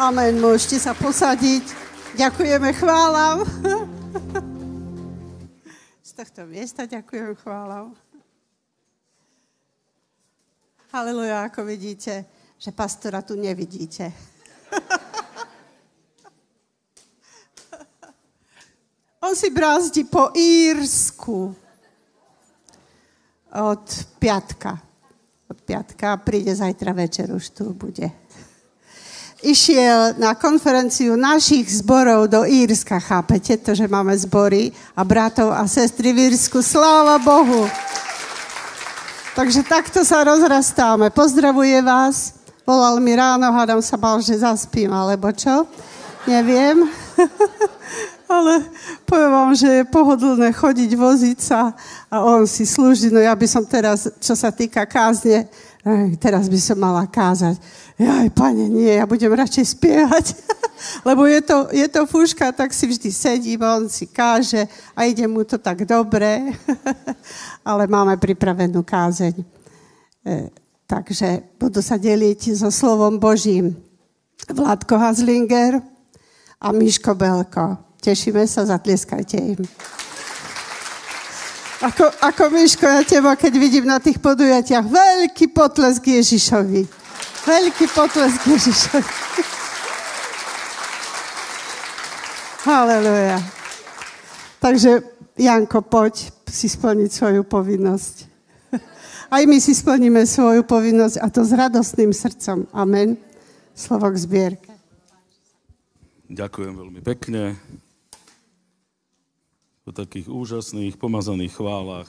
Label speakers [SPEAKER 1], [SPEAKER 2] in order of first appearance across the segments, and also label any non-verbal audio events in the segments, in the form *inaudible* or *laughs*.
[SPEAKER 1] Amen, môžete sa posadiť. Ďakujeme, chválam. Z tohto miesta ďakujem, chválam. Haleluja, ako vidíte, že pastora tu nevidíte. On si brázdi po Írsku od piatka. Od piatka príde zajtra večer, už tu bude. Išiel na konferenciu našich zborov do Írska, chápete to, že máme zbory a bratov a sestry v Írsku. Sláva Bohu! Takže takto sa rozrastáme. Pozdravuje vás. Volal mi ráno, hádam sa bal, že zaspím, alebo čo? Neviem. *laughs* Ale poviem vám, že je pohodlné chodiť, voziť sa a on si slúži. No ja by som teraz, čo sa týka kázne, teraz by som mala kázať. Jaj, pane, nie, ja budem radšej spievať. *laughs* Lebo je to, je to fúška, tak si vždy sedí, on si káže a ide mu to tak dobre. *laughs* Ale máme pripravenú kázeň. E, takže budú sa deliť so slovom Božím Vládko Hazlinger a Miško Belko. Tešíme sa, zatlieskajte im. Ako, ako Miško, ja teba, keď vidím na tých podujatiach, veľký potlesk Ježišovi. Veľký potlesk Ježišovi. Haleluja. Takže, Janko, poď si splniť svoju povinnosť. Aj my si splníme svoju povinnosť a to s radostným srdcom. Amen. Slovo k zbierke.
[SPEAKER 2] Ďakujem veľmi pekne po takých úžasných pomazaných chválach.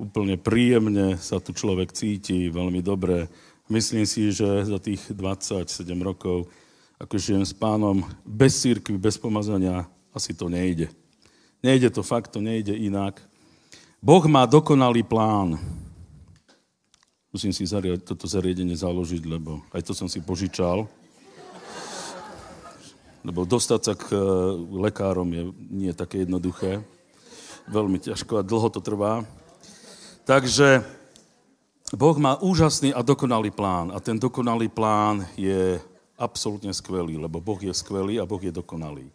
[SPEAKER 2] Úplne príjemne sa tu človek cíti, veľmi dobre. Myslím si, že za tých 27 rokov, ako žijem s pánom, bez církvy, bez pomazania, asi to nejde. Nejde to fakt, to nejde inak. Boh má dokonalý plán. Musím si toto zariadenie založiť, lebo aj to som si požičal lebo dostať sa k e, lekárom je nie také jednoduché. Veľmi ťažko a dlho to trvá. Takže Boh má úžasný a dokonalý plán. A ten dokonalý plán je absolútne skvelý, lebo Boh je skvelý a Boh je dokonalý.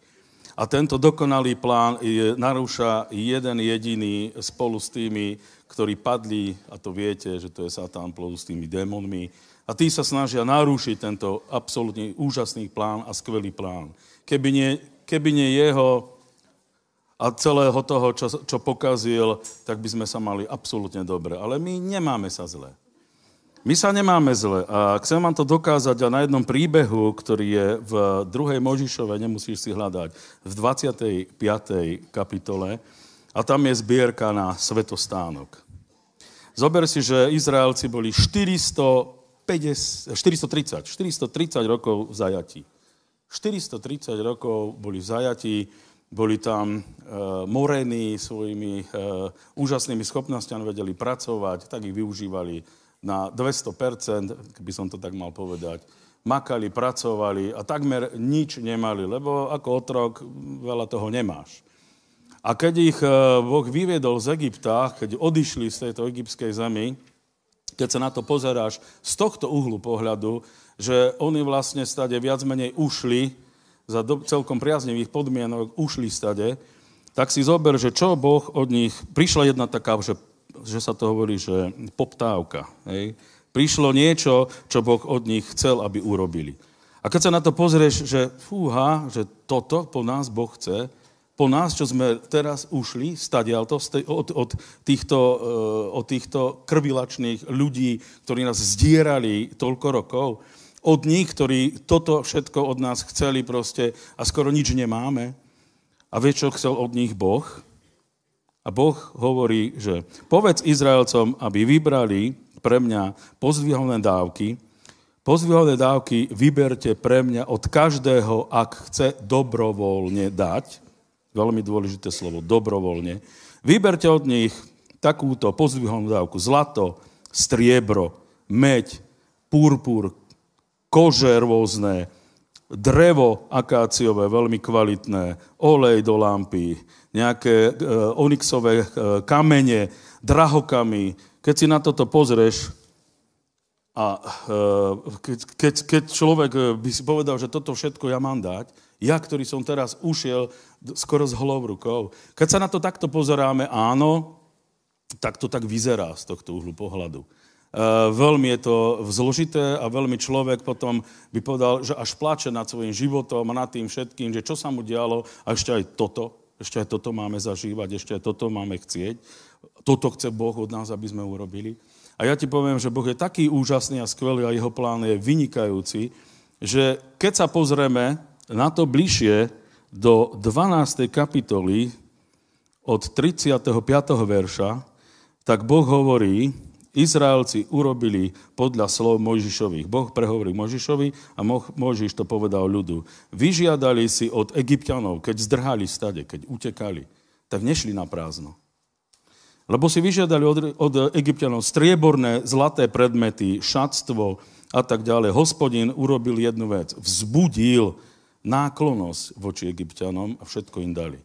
[SPEAKER 2] A tento dokonalý plán je, narúša jeden jediný spolu s tými, ktorí padli, a to viete, že to je Satan spolu s tými démonmi, a tí sa snažia narúšiť tento absolútne úžasný plán a skvelý plán. Keby nie, keby nie jeho a celého toho, čo, čo pokazil, tak by sme sa mali absolútne dobre. Ale my nemáme sa zle. My sa nemáme zle. A chcem vám to dokázať a na jednom príbehu, ktorý je v druhej Možišove, nemusíš si hľadať, v 25. kapitole, a tam je zbierka na svetostánok. Zober si, že Izraelci boli 400 50, 430, 430 rokov v zajatí. 430 rokov boli v zajatí, boli tam e, morení svojimi e, úžasnými schopnosťami, vedeli pracovať, tak ich využívali na 200%, keby som to tak mal povedať. Makali, pracovali a takmer nič nemali, lebo ako otrok veľa toho nemáš. A keď ich e, Boh vyviedol z Egypta, keď odišli z tejto egyptskej zemi, keď sa na to pozeráš z tohto uhlu pohľadu, že oni vlastne stade viac menej ušli, za do, celkom priaznivých podmienok ušli stade, tak si zober, že čo Boh od nich... Prišla jedna taká, že, že sa to hovorí, že poptávka. Hej? Prišlo niečo, čo Boh od nich chcel, aby urobili. A keď sa na to pozrieš, že fúha, že toto po nás Boh chce, po nás, čo sme teraz ušli stadialto od, od, týchto, eh, od týchto krvilačných ľudí, ktorí nás zdierali toľko rokov, od nich, ktorí toto všetko od nás chceli proste a skoro nič nemáme. A vie, čo chcel od nich Boh? A Boh hovorí, že povedz Izraelcom, aby vybrali pre mňa pozdvihovné dávky, pozdvihovné dávky vyberte pre mňa od každého, ak chce dobrovoľne dať, veľmi dôležité slovo, dobrovoľne. Vyberte od nich takúto pozdvihovnú dávku. Zlato, striebro, meď, purpur, kože rôzne, drevo akáciové, veľmi kvalitné, olej do lampy, nejaké e, onyxové e, kamene, drahokamy. Keď si na toto pozrieš, A keď, keď, keď človek by si povedal, že toto všetko ja mám dať, ja, ktorý som teraz ušiel skoro s holou rukou. Keď sa na to takto pozeráme, áno, tak to tak vyzerá z tohto uhlu pohľadu. Uh, veľmi je to zložité a veľmi človek potom by povedal, že až plače nad svojim životom a nad tým všetkým, že čo sa mu dialo a ešte aj toto, ešte aj toto máme zažívať, ešte aj toto máme chcieť. Toto chce Boh od nás, aby sme urobili. A ja ti poviem, že Boh je taký úžasný a skvelý a jeho plán je vynikajúci, že keď sa pozrieme na to bližšie do 12. kapitoly od 35. verša, tak Boh hovorí, Izraelci urobili podľa slov Mojžišových. Boh prehovorí Mojžišovi a Mojžiš to povedal ľudu. Vyžiadali si od egyptianov, keď zdrhali stade, keď utekali, tak nešli na prázdno. Lebo si vyžiadali od, od egyptianov strieborné, zlaté predmety, šatstvo a tak ďalej. Hospodin urobil jednu vec. Vzbudil náklonosť voči egyptianom a všetko im dali.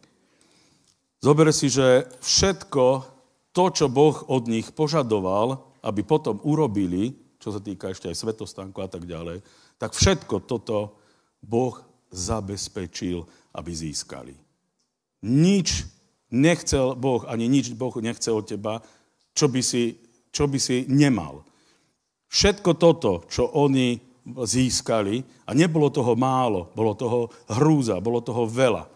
[SPEAKER 2] Zober si, že všetko to, čo Boh od nich požadoval, aby potom urobili, čo sa týka ešte aj svetostánku a tak ďalej, tak všetko toto Boh zabezpečil, aby získali. Nič nechcel Boh, ani nič Boh nechce od teba, čo by si, čo by si nemal. Všetko toto, čo oni získali, a nebolo toho málo, bolo toho hrúza, bolo toho veľa.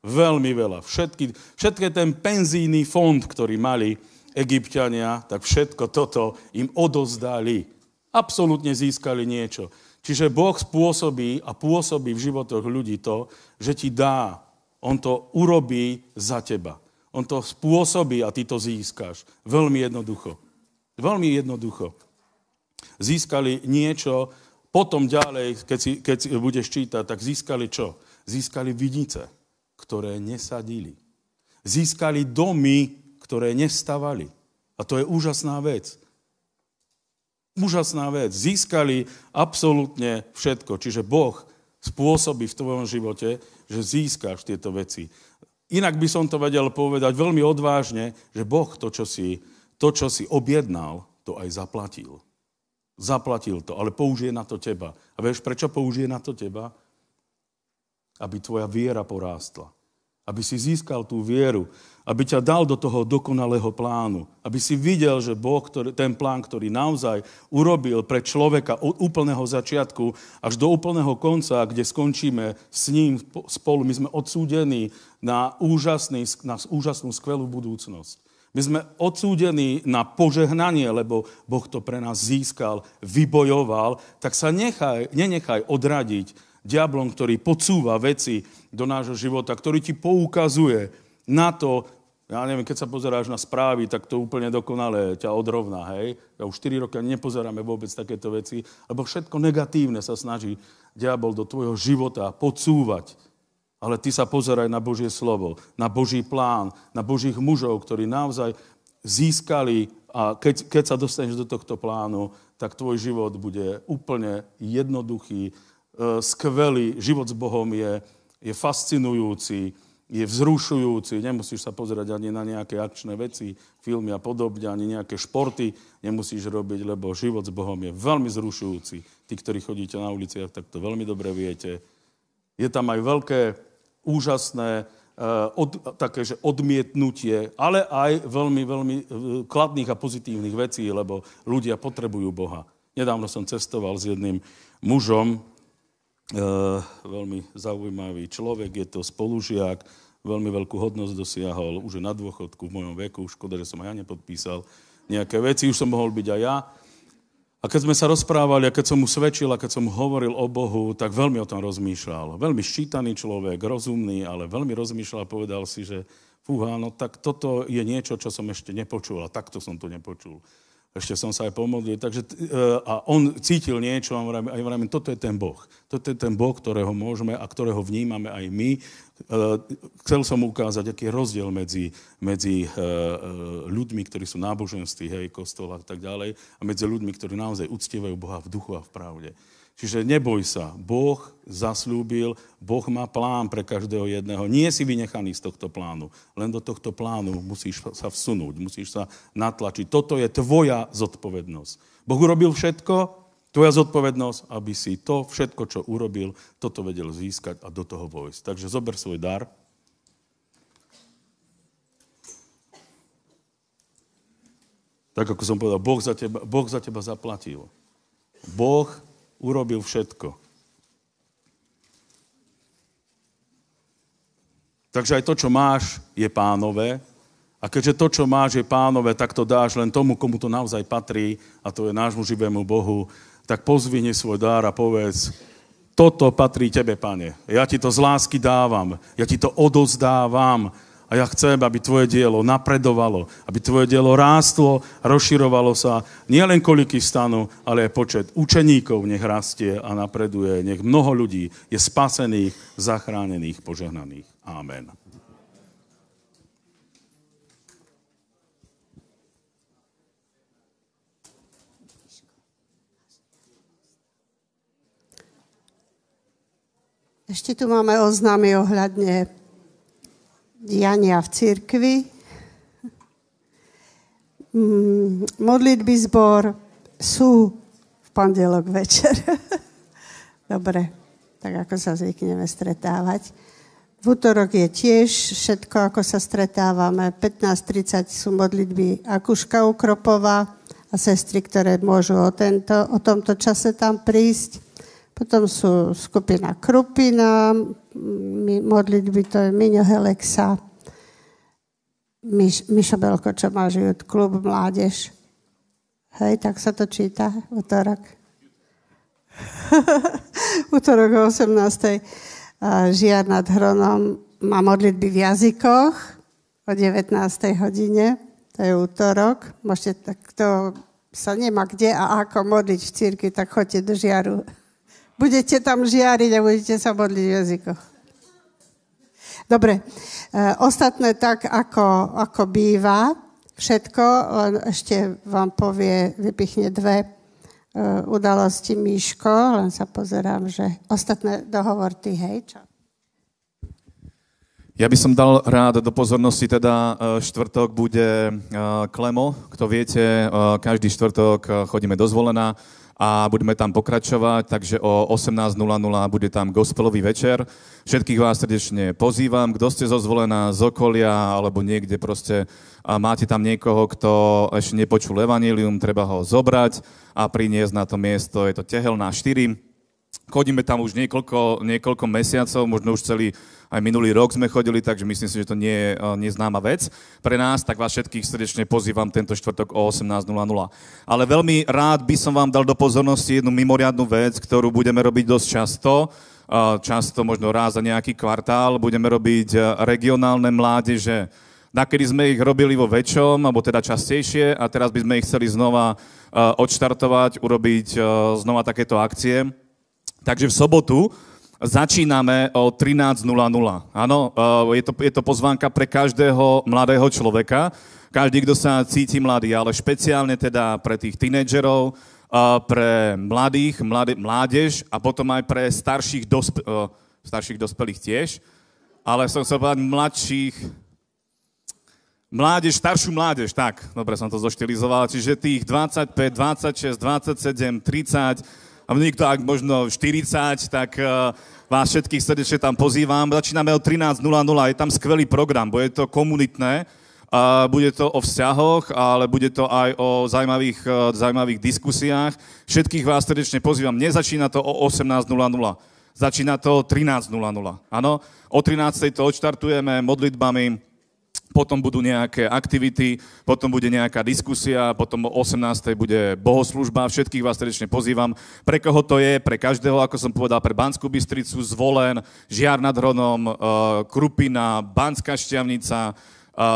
[SPEAKER 2] Veľmi veľa. Všetky, všetky ten penzíny fond, ktorý mali egyptiania, tak všetko toto im odozdali. Absolútne získali niečo. Čiže Boh spôsobí a pôsobí v životoch ľudí to, že ti dá. On to urobí za teba. On to spôsobí a ty to získaš. Veľmi jednoducho. Veľmi jednoducho. Získali niečo, potom ďalej, keď, si, keď si budeš čítať, tak získali čo? Získali vidnice ktoré nesadili. Získali domy, ktoré nestavali. A to je úžasná vec. Úžasná vec. Získali absolútne všetko. Čiže Boh spôsobí v tvojom živote, že získaš tieto veci. Inak by som to vedel povedať veľmi odvážne, že Boh to, čo si, to, čo si objednal, to aj zaplatil. Zaplatil to, ale použije na to teba. A vieš, prečo použije na to teba? Aby tvoja viera porástla. Aby si získal tú vieru, aby ťa dal do toho dokonalého plánu. Aby si videl, že Boh, ten plán, ktorý naozaj urobil pre človeka od úplného začiatku až do úplného konca, kde skončíme s ním spolu, my sme odsúdení na, úžasný, na úžasnú, skvelú budúcnosť. My sme odsúdení na požehnanie, lebo Boh to pre nás získal, vybojoval, tak sa nechaj, nenechaj odradiť diablom, ktorý podsúva veci do nášho života, ktorý ti poukazuje na to, ja neviem, keď sa pozeráš na správy, tak to úplne dokonale ťa odrovná, hej. Ja už 4 roky nepozeráme vôbec takéto veci, lebo všetko negatívne sa snaží diabol do tvojho života podsúvať. Ale ty sa pozeraj na Božie slovo, na Boží plán, na Božích mužov, ktorí naozaj získali a keď, keď sa dostaneš do tohto plánu, tak tvoj život bude úplne jednoduchý, skvelý, život s Bohom je, je fascinujúci, je vzrušujúci, nemusíš sa pozerať ani na nejaké akčné veci, filmy a podobne, ani nejaké športy nemusíš robiť, lebo život s Bohom je veľmi zrušujúci. Tí, ktorí chodíte na uliciach, tak to veľmi dobre viete. Je tam aj veľké, úžasné, uh, od, také, že odmietnutie, ale aj veľmi, veľmi uh, kladných a pozitívnych vecí, lebo ľudia potrebujú Boha. Nedávno som cestoval s jedným mužom, veľmi zaujímavý človek, je to spolužiak, veľmi veľkú hodnosť dosiahol, už je na dôchodku v mojom veku, škoda, že som aj ja nepodpísal nejaké veci, už som mohol byť aj ja. A keď sme sa rozprávali, a keď som mu svedčil, a keď som mu hovoril o Bohu, tak veľmi o tom rozmýšľal. Veľmi ščítaný človek, rozumný, ale veľmi rozmýšľal a povedal si, že fúha, no tak toto je niečo, čo som ešte nepočul a takto som to nepočul ešte som sa aj pomodlil, takže, e, a on cítil niečo a ja vravím, toto je ten Boh. Toto je ten Boh, ktorého môžeme a ktorého vnímame aj my, chcel som ukázať, aký je rozdiel medzi, medzi ľuďmi, ktorí sú náboženství, hej, kostol a tak ďalej, a medzi ľuďmi, ktorí naozaj uctievajú Boha v duchu a v pravde. Čiže neboj sa, Boh zaslúbil, Boh má plán pre každého jedného. Nie si vynechaný z tohto plánu, len do tohto plánu musíš sa vsunúť, musíš sa natlačiť. Toto je tvoja zodpovednosť. Boh urobil všetko, tvoja zodpovednosť, aby si to všetko, čo urobil, toto vedel získať a do toho vojsť. Takže zober svoj dar. Tak ako som povedal, Boh za teba, boh za teba zaplatil. Boh urobil všetko. Takže aj to, čo máš, je pánové. A keďže to, čo máš, je pánové, tak to dáš len tomu, komu to naozaj patrí, a to je nášmu živému Bohu, tak pozvihni svoj dár a povedz, toto patrí tebe, pane. Ja ti to z lásky dávam, ja ti to odozdávam, a ja chcem, aby tvoje dielo napredovalo, aby tvoje dielo rástlo, rozširovalo sa. Nie len koliky stanú, ale aj počet učeníkov nech rastie a napreduje. Nech mnoho ľudí je spasených, zachránených, požehnaných. Amen.
[SPEAKER 1] Ešte tu máme oznámy ohľadne diania v cirkvi. Mm, modlitby zbor sú v pondelok večer. *laughs* Dobre, tak ako sa zvykneme stretávať. V útorok je tiež všetko, ako sa stretávame. 15.30 sú modlitby Akuška Ukropová a sestry, ktoré môžu o, tento, o tomto čase tam prísť. Potom sú skupina Krupina, modlitby, to je Miňo Helexa, Miš, Mišo Belko, čo má život, klub Mládež. Hej, tak sa to číta, útorok. *laughs* útorok o 18. Žiar nad Hronom má modlitby v jazykoch o 19. hodine. To je útorok. Môžete, tak to sa nemá kde a ako modliť v církvi, tak choďte do žiaru. Budete tam žiariť a budete sa modliť v jazykoch. Dobre, e, ostatné tak, ako, ako býva, všetko, len ešte vám povie, vypichne dve e, udalosti Míško, len sa pozerám, že ostatné dohovor ty, hej, čo?
[SPEAKER 3] Ja by som dal rád do pozornosti, teda e, štvrtok bude Klemo. Kto viete, každý štvrtok chodíme dozvolená a budeme tam pokračovať, takže o 18.00 bude tam gospelový večer. Všetkých vás srdečne pozývam, kto ste zo zvolená, z okolia, alebo niekde proste a máte tam niekoho, kto ešte nepočul evanílium, treba ho zobrať a priniesť na to miesto. Je to Tehel na 4. Chodíme tam už niekoľko, niekoľko mesiacov, možno už celý aj minulý rok sme chodili, takže myslím si, že to nie je neznáma vec pre nás, tak vás všetkých srdečne pozývam tento štvrtok o 18.00. Ale veľmi rád by som vám dal do pozornosti jednu mimoriadnú vec, ktorú budeme robiť dosť často, často možno raz za nejaký kvartál, budeme robiť regionálne mládeže. Nakedy sme ich robili vo väčšom, alebo teda častejšie, a teraz by sme ich chceli znova odštartovať, urobiť znova takéto akcie. Takže v sobotu Začíname o 13.00. Áno, eh, je to, je to pozvánka pre každého mladého človeka, každý, kto sa cíti mladý, ale špeciálne teda pre tých tínedžerov, eh, pre mladých, mladé, mládež a potom aj pre starších, dospe, eh, starších dospelých tiež. Ale som chcel povedať mladších, Mládež, staršiu mládež, tak, dobre som to zoštilizoval, čiže tých 25, 26, 27, 30, a niekto ak možno 40, tak uh, vás všetkých srdečne tam pozývam. Začíname o 13.00, je tam skvelý program, bude to komunitné, uh, bude to o vzťahoch, ale bude to aj o zaujímavých, uh, zaujímavých diskusiách. Všetkých vás srdečne pozývam. Nezačína to o 18.00. Začína to o 13.00. Áno, o 13.00 to odštartujeme modlitbami, potom budú nejaké aktivity, potom bude nejaká diskusia, potom o 18. bude bohoslužba. Všetkých vás srdečne pozývam. Pre koho to je? Pre každého, ako som povedal, pre Banskú Bystricu, Zvolen, Žiar nad Hronom, eh, Krupina, Banská Šťavnica,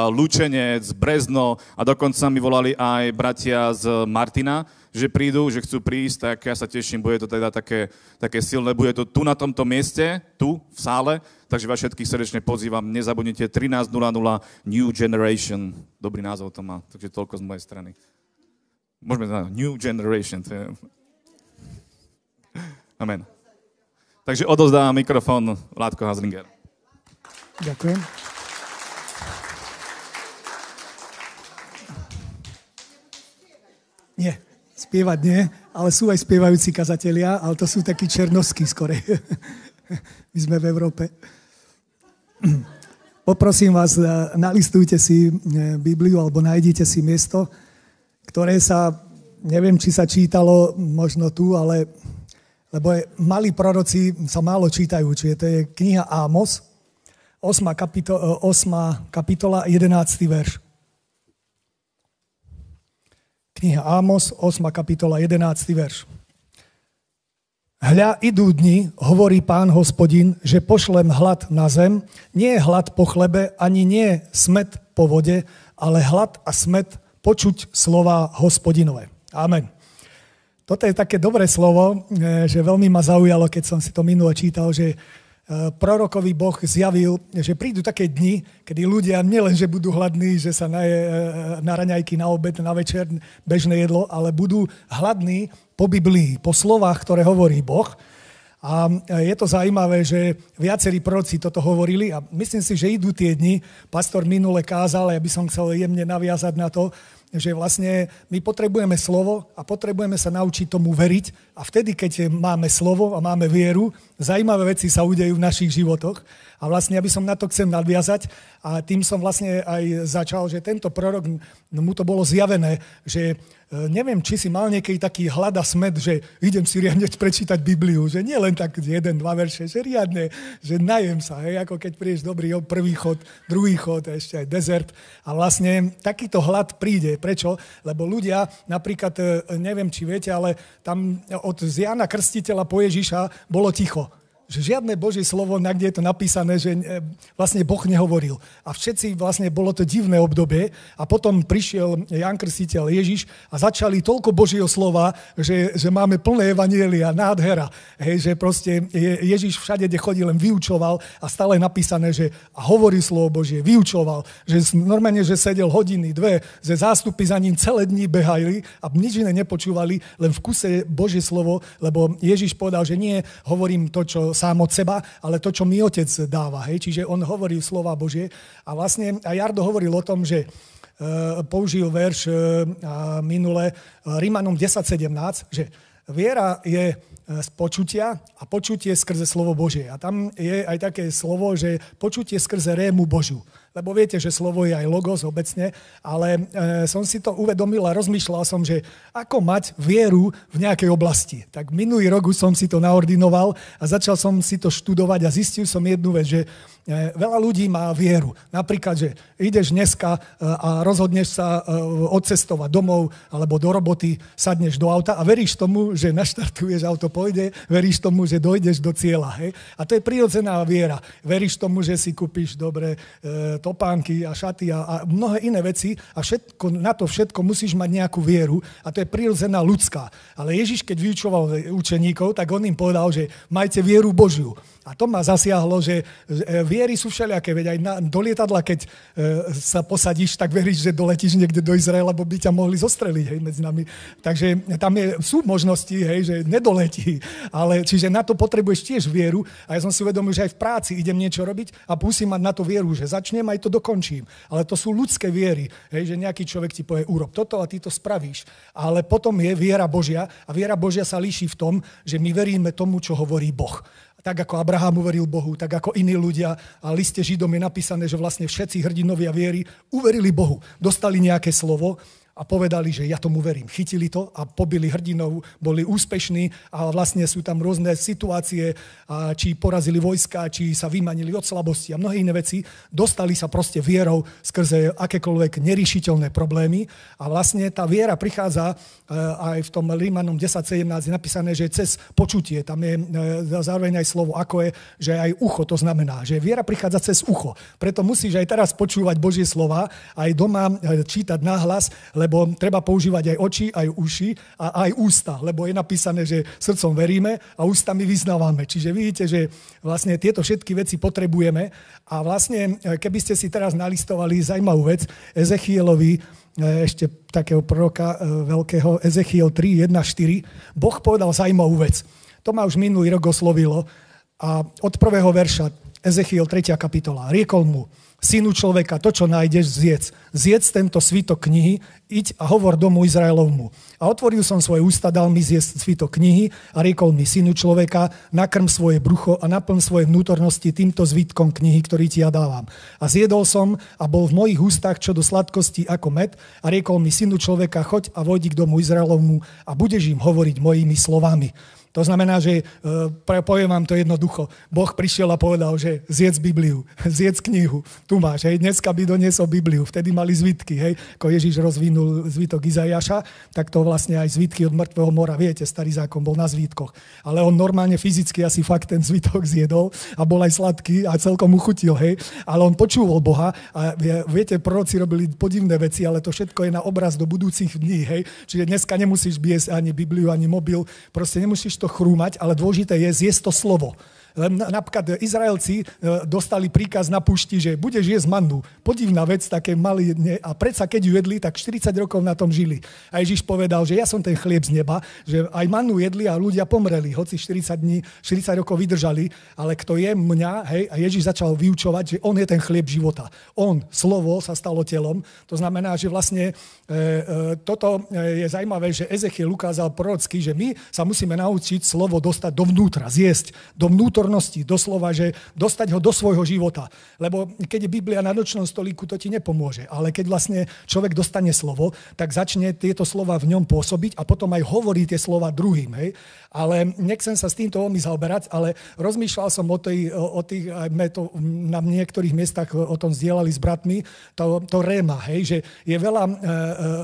[SPEAKER 3] Lučenec, Brezno a dokonca mi volali aj bratia z Martina, že prídu, že chcú prísť, tak ja sa teším, bude to teda také, také silné, bude to tu na tomto mieste, tu v sále, takže vás všetkých srdečne pozývam, nezabudnite 13.00 New Generation, dobrý názov to má, takže toľko z mojej strany. Môžeme znamená New Generation, to je... Amen. Takže odozdávam mikrofón Vládko Hazlinger.
[SPEAKER 4] Ďakujem. Nie, spievať nie, ale sú aj spievajúci kazatelia, ale to sú takí černovskí skore. *laughs* My sme v Európe. Poprosím vás, eh, nalistujte si eh, Bibliu alebo nájdite si miesto, ktoré sa, neviem, či sa čítalo možno tu, ale lebo je, malí proroci sa málo čítajú, čiže to je kniha Ámos, 8. Kapito- 8. kapitola, 11. verš. Kniha Ámos, 8. kapitola, 11. verš. Hľa, idú dni, hovorí pán hospodin, že pošlem hlad na zem, nie je hlad po chlebe, ani nie smet po vode, ale hlad a smet počuť slova hospodinové. Amen. Toto je také dobré slovo, e, že veľmi ma zaujalo, keď som si to minule čítal, že Eh, prorokový Boh zjavil, že prídu také dni, kedy ľudia nielen, že budú hladní, že sa naje eh, na raňajky, na obed, na večer, bežné jedlo, ale budú hladní po Biblii, po slovách, ktoré hovorí Boh. A eh, je to zaujímavé, že viacerí proroci toto hovorili a myslím si, že idú tie dni. Pastor minule kázal, ja by som chcel jemne naviazať na to, že vlastne my potrebujeme slovo a potrebujeme sa naučiť tomu veriť a vtedy, keď máme slovo a máme vieru, zaujímavé veci sa udejú v našich životoch a vlastne, aby som na to chcem nadviazať a tým som vlastne aj začal, že tento prorok, no mu to bolo zjavené, že E, neviem, či si mal niekedy taký hlad a smet, že idem si riadne prečítať Bibliu, že nie len tak jeden, dva verše, že riadne, že najem sa, hej, ako keď prídeš dobrý prvý chod, druhý chod, ešte aj dezert. A vlastne takýto hlad príde. Prečo? Lebo ľudia, napríklad, e, neviem, či viete, ale tam od Jana Krstiteľa po Ježiša bolo ticho že žiadne Božie slovo, na kde je to napísané, že e, vlastne Boh nehovoril. A všetci vlastne bolo to divné obdobie a potom prišiel Jan Krstiteľ Ježiš a začali toľko Božieho slova, že, že máme plné evanielia, nádhera. Hej, že proste Ježiš všade, kde chodil, len vyučoval a stále napísané, že a hovorí slovo Božie, vyučoval, že normálne, že sedel hodiny, dve, že zástupy za ním celé dní behali a nič iné nepočúvali, len v kuse Božie slovo, lebo Ježiš povedal, že nie hovorím to, čo sám od seba, ale to, čo mi otec dáva. Hej? Čiže on hovorí slova Božie. A vlastne aj Jardo hovoril o tom, že e, použil verš e, minule e, Rímanom 10.17, že viera je z počutia a počutie skrze slovo Božie. A tam je aj také slovo, že počutie skrze rému Božiu lebo viete, že slovo je aj logos obecne, ale e, som si to uvedomil a rozmýšľal som, že ako mať vieru v nejakej oblasti. Tak minulý rok už som si to naordinoval a začal som si to študovať a zistil som jednu vec, že veľa ľudí má vieru. Napríklad, že ideš dneska e, a rozhodneš sa e, odcestovať domov alebo do roboty, sadneš do auta a veríš tomu, že naštartuješ, auto pôjde, veríš tomu, že dojdeš do cieľa. Hej? A to je prirodzená viera. Veríš tomu, že si kúpiš dobre topánky a šaty a, a mnohé iné veci a všetko, na to všetko musíš mať nejakú vieru a to je prirodzená ľudská. Ale Ježiš, keď vyučoval učeníkov, tak on im povedal, že majte vieru Božiu. A to ma zasiahlo, že e, viery sú všelijaké, veď aj na, do lietadla, keď e, sa posadíš, tak veríš, že doletíš niekde do Izraela, lebo by ťa mohli zostreliť hej, medzi nami. Takže tam je, sú možnosti, hej, že nedoletí. Ale, čiže na to potrebuješ tiež vieru. A ja som si uvedomil, že aj v práci idem niečo robiť a musím mať na to vieru, že začnem aj to dokončím. Ale to sú ľudské viery, hej, že nejaký človek ti povie, urob toto a ty to spravíš. Ale potom je viera Božia a viera Božia sa líši v tom, že my veríme tomu, čo hovorí Boh tak ako Abraham uveril Bohu, tak ako iní ľudia. A liste Židom je napísané, že vlastne všetci hrdinovia viery uverili Bohu. Dostali nejaké slovo a povedali, že ja tomu verím. Chytili to a pobili hrdinov, boli úspešní a vlastne sú tam rôzne situácie, či porazili vojska, či sa vymanili od slabosti a mnohé iné veci. Dostali sa proste vierou skrze akékoľvek neriešiteľné problémy a vlastne tá viera prichádza e, aj v tom Rímanom 10.17 je napísané, že cez počutie, tam je e, zároveň aj slovo ako je, že aj ucho to znamená, že viera prichádza cez ucho. Preto musíš aj teraz počúvať Božie slova, aj doma e, čítať nahlas, lebo treba používať aj oči, aj uši a aj ústa, lebo je napísané, že srdcom veríme a ústami vyznávame. Čiže vidíte, že vlastne tieto všetky veci potrebujeme a vlastne, e, keby ste si teraz nalistovali zaujímavú vec, Ezechielovi, e, ešte takého proroka e, veľkého, Ezechiel 3, 1, 4, Boh povedal zaujímavú vec. To ma už minulý rok oslovilo a od prvého verša Ezechiel 3. kapitola. Riekol mu, synu človeka, to, čo nájdeš, zjedz. Zjedz tento svitok knihy, iď a hovor domu Izraelovmu. A otvoril som svoje ústa, dal mi zjesť svitok knihy a riekol mi, synu človeka, nakrm svoje brucho a naplň svoje vnútornosti týmto zvitkom knihy, ktorý ti ja dávam. A zjedol som a bol v mojich ústach čo do sladkosti ako med a riekol mi, synu človeka, choď a vojdi k domu Izraelovmu a budeš im hovoriť mojimi slovami. To znamená, že e, poviem vám to jednoducho. Boh prišiel a povedal, že zjedz Bibliu, *laughs* zjedz knihu. Tu máš, hej, dneska by doniesol Bibliu. Vtedy mali zvitky, hej. Ako Ježiš rozvinul zvitok Izajaša, tak to vlastne aj zvitky od mŕtvého mora. Viete, starý zákon bol na zvítkoch. Ale on normálne fyzicky asi fakt ten zvitok zjedol a bol aj sladký a celkom mu chutil, hej. Ale on počúval Boha a viete, proroci robili podivné veci, ale to všetko je na obraz do budúcich dní, hej. Čiže dneska nemusíš biesť ani Bibliu, ani mobil, proste nemusíš to chrúmať, ale dôležité je zjesť to slovo. Napríklad Izraelci e, dostali príkaz na púšti, že budeš jesť mannu. Podivná vec, také mali, a predsa keď ju jedli, tak 40 rokov na tom žili. A Ježiš povedal, že ja som ten chlieb z neba, že aj mannu jedli a ľudia pomreli, hoci 40 dní, 40 rokov vydržali, ale kto je mňa, hej, a Ježiš začal vyučovať, že on je ten chlieb života. On, slovo, sa stalo telom. To znamená, že vlastne e, e, toto e, je zaujímavé, že Ezechiel ukázal prorocky, že my sa musíme naučiť slovo dostať dovnútra, zjesť, do vnútornosti, doslova, že dostať ho do svojho života. Lebo keď je Biblia na nočnom stolíku, to ti nepomôže. Ale keď vlastne človek dostane slovo, tak začne tieto slova v ňom pôsobiť a potom aj hovorí tie slova druhým. Hej? Ale nechcem sa s týmto veľmi zaoberať, ale rozmýšľal som o, tej, o tých, aj to na niektorých miestach o tom zdieľali s bratmi, to, to réma, hej, že je veľa, e, e,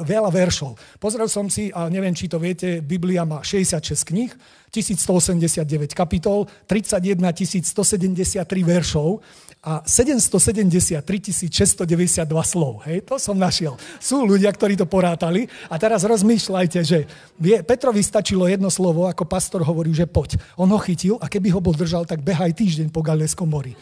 [SPEAKER 4] veľa veršov. Pozrel som si, a neviem, či to viete, Biblia má 66 kníh, 1189 kapitol, 31 173 veršov a 773 692 slov. Hej, to som našiel. Sú ľudia, ktorí to porátali a teraz rozmýšľajte, že Petrovi stačilo jedno slovo, ako pastor hovorí, že poď. On ho chytil a keby ho bol držal, tak behaj týždeň po Galilejskom mori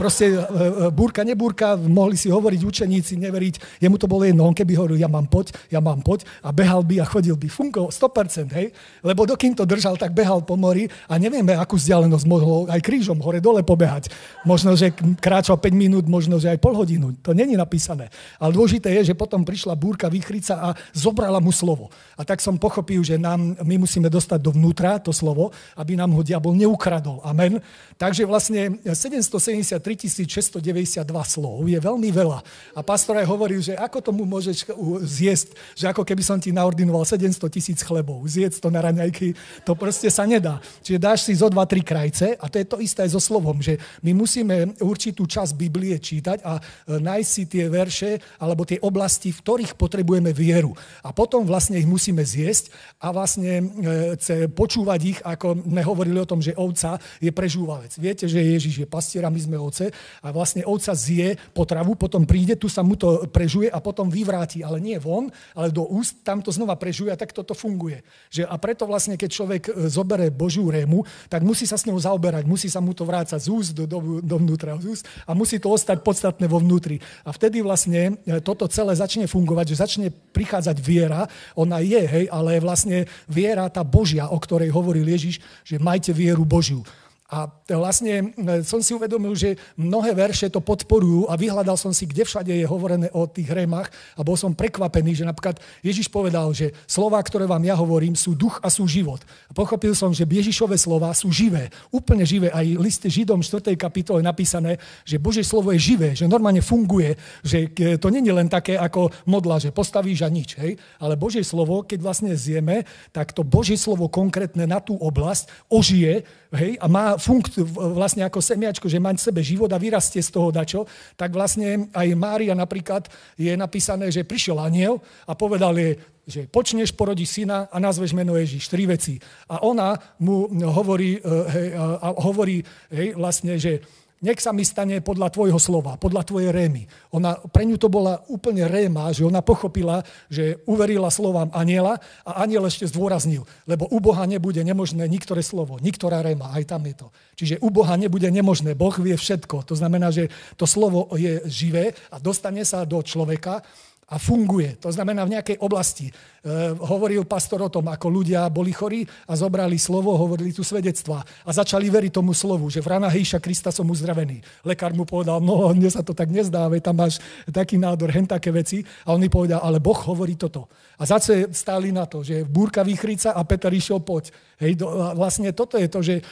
[SPEAKER 4] proste e, e, búrka, nebúrka, mohli si hovoriť učeníci, neveriť. Jemu to bolo jedno, on keby hovoril, ja mám poď, ja mám poď a behal by a chodil by. Funko, 100%, hej? Lebo dokým to držal, tak behal po mori a nevieme, akú vzdialenosť mohol aj krížom hore-dole pobehať. Možno, že kráčal 5 minút, možno, že aj pol hodinu. To není napísané. Ale dôležité je, že potom prišla búrka, výchrica a zobrala mu slovo. A tak som pochopil, že nám, my musíme dostať dovnútra to slovo, aby nám ho diabol neukradol. Amen. Takže vlastne 773 3692 slov je veľmi veľa. A pastor aj hovoril, že ako tomu môžeš zjesť, že ako keby som ti naordinoval 700 tisíc chlebov, zjesť to na raňajky, to proste sa nedá. Čiže dáš si zo dva, tri krajce a to je to isté aj so slovom, že my musíme určitú časť Biblie čítať a e, nájsť si tie verše alebo tie oblasti, v ktorých potrebujeme vieru. A potom vlastne ich musíme zjesť a vlastne e, počúvať ich, ako sme hovorili o tom, že ovca je prežúvalec. Viete, že Ježiš je pastier a my sme ovce ovce a vlastne ovca zje potravu, potom príde, tu sa mu to prežuje a potom vyvráti, ale nie von, ale do úst, tam to znova prežuje a tak toto funguje. Že, a preto vlastne, keď človek e, zobere Božiu rému, tak musí sa s ňou zaoberať, musí sa mu to vrácať z úst do, do, dovnútra z úst a musí to ostať podstatné vo vnútri. A vtedy vlastne e, toto celé začne fungovať, že začne prichádzať viera, ona je, hej, ale vlastne viera tá Božia, o ktorej hovoril Ježiš, že majte vieru Božiu. A vlastne e, som si uvedomil, že mnohé verše to podporujú a vyhľadal som si, kde všade je hovorené o tých rémach a bol som prekvapený, že napríklad Ježiš povedal, že slova, ktoré vám ja hovorím, sú duch a sú život. A pochopil som, že Ježišové slova sú živé, úplne živé. Aj liste Židom 4. kapitole napísané, že Božie slovo je živé, že normálne funguje, že to nie je len také ako modla, že postavíš a nič. Hej? Ale Božie slovo, keď vlastne zjeme, tak to Božie slovo konkrétne na tú oblasť ožije hej, a má funkciu vlastne ako semiačko, že má v sebe život a vyrastie z toho dačo, tak vlastne aj Mária napríklad je napísané, že prišiel aniel a povedal jej, že počneš porodiť syna a nazveš meno Ježiš. Tri veci. A ona mu hovorí, eh, hej, a hovorí hej, vlastne, že nech sa mi stane podľa tvojho slova, podľa tvojej rémy. Ona, pre ňu to bola úplne réma, že ona pochopila, že uverila slovám aniela a aniel ešte zdôraznil, lebo u Boha nebude nemožné niektoré slovo, niektorá réma, aj tam je to. Čiže u Boha nebude nemožné, Boh vie všetko. To znamená, že to slovo je živé a dostane sa do človeka a funguje. To znamená v nejakej oblasti. E, hovoril pastor o tom, ako ľudia boli chorí a zobrali slovo, hovorili tu svedectvá a začali veriť tomu slovu, že v ranách Hejša Krista som uzdravený. Lekár mu povedal, no mne sa to tak nezdá, veď tam máš taký nádor, hen také veci. A on mi povedal, ale Boh hovorí toto. A zase stáli na to, že búrka vychrica a Peter išiel poď. Hej, do, vlastne toto je to, že e,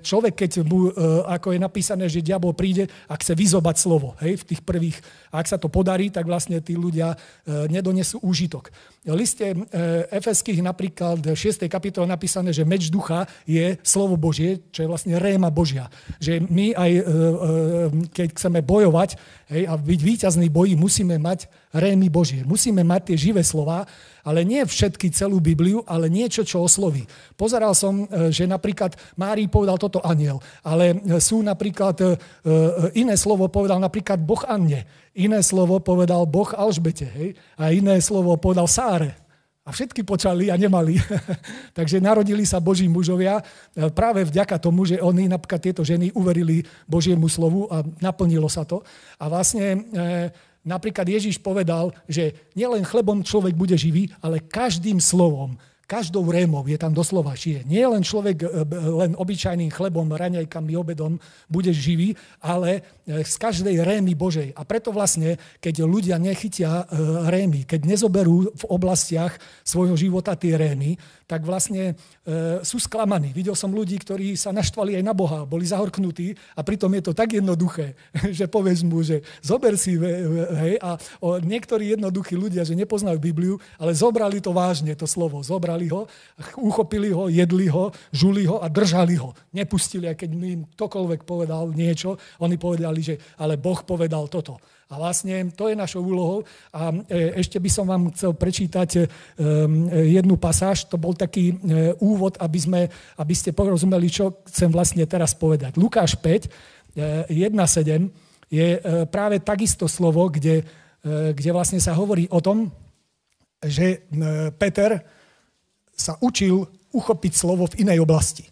[SPEAKER 4] človek, keď mu, e, ako je napísané, že diabol príde a chce vyzobať slovo, hej, v tých prvých, a ak sa to podarí, tak vlastne tí ľudia e, nedonesú úžitok. V liste Efeských napríklad v 6. kapitole napísané, že meč ducha je slovo Božie, čo je vlastne réma Božia. Že my aj, keď chceme bojovať hej, a byť víťazný boji, musíme mať rémy Božie. Musíme mať tie živé slova, ale nie všetky celú Bibliu, ale niečo, čo osloví. Pozeral som, že napríklad Márii povedal toto aniel, ale sú napríklad iné slovo povedal napríklad Boh Anne, iné slovo povedal Boh Alžbete, hej? a iné slovo povedal Sáre. A všetky počali a nemali. *laughs* Takže narodili sa Boží mužovia práve vďaka tomu, že oni, napríklad tieto ženy, uverili Božiemu slovu a naplnilo sa to. A vlastne Napríklad Ježiš povedal, že nielen chlebom človek bude živý, ale každým slovom, každou rémou je tam doslova žije. Nie len človek e, len obyčajným chlebom, raňajkami, obedom bude živý, ale e, z každej rémy Božej. A preto vlastne, keď ľudia nechytia e, rémy, keď nezoberú v oblastiach svojho života tie rémy, tak vlastne e, sú sklamaní. Videl som ľudí, ktorí sa naštvali aj na Boha, boli zahorknutí a pritom je to tak jednoduché, *laughs* že povedz mu, že zober si, hej, a o, niektorí jednoduchí ľudia, že nepoznajú Bibliu, ale zobrali to vážne, to slovo, zobrali ho, uchopili ho, jedli ho, žuli ho a držali ho. Nepustili, a keď im ktokoľvek povedal niečo, oni povedali, že ale Boh povedal toto. A vlastne to je našou úlohou. A e, ešte by som vám chcel prečítať e, jednu pasáž. To bol taký e, úvod, aby, sme, aby ste porozumeli, čo chcem vlastne teraz povedať. Lukáš 5, 1.7 je práve takisto slovo, kde, kde vlastne sa hovorí o tom, že Peter sa učil uchopiť slovo v inej oblasti.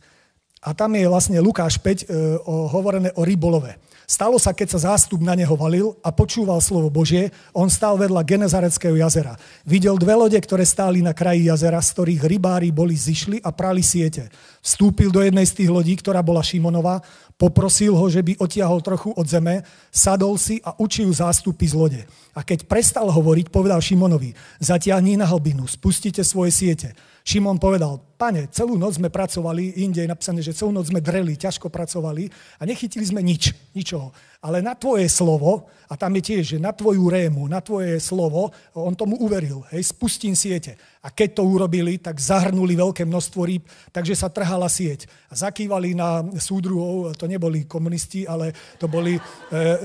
[SPEAKER 4] A tam je vlastne Lukáš 5 hovorené o rybolove. Stalo sa, keď sa zástup na neho valil a počúval slovo Božie, on stál vedľa Genezareckého jazera. Videl dve lode, ktoré stáli na kraji jazera, z ktorých rybári boli zišli a prali siete. Vstúpil do jednej z tých lodí, ktorá bola Šimonová, poprosil ho, že by otiahol trochu od zeme, sadol si a učil zástupy z lode. A keď prestal hovoriť, povedal Šimonovi, zatiahni na hlbinu, spustite svoje siete. Šimon povedal, pane, celú noc sme pracovali, inde je napísané, že celú noc sme dreli, ťažko pracovali a nechytili sme nič, ničoho. Ale na tvoje slovo, a tam je tiež, že na tvoju rému, na tvoje slovo, on tomu uveril, hej, spustím siete. A keď to urobili, tak zahrnuli veľké množstvo rýb, takže sa trhala sieť. Zakývali na súdruhov, to neboli komunisti, ale to boli e,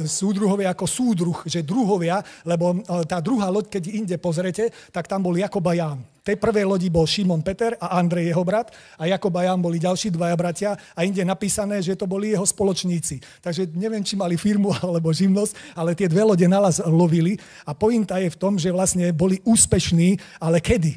[SPEAKER 4] súdruhovia ako súdruh, že druhovia, lebo e, tá druhá loď, keď inde pozrete, tak tam bol Jakob a Ján tej prvej lodi bol Šimon Peter a Andrej jeho brat a Jakob a Jan boli ďalší dvaja bratia a inde napísané, že to boli jeho spoločníci. Takže neviem, či mali firmu *laughs* alebo živnosť, ale tie dve lode naraz lovili a pointa je v tom, že vlastne boli úspešní, ale kedy?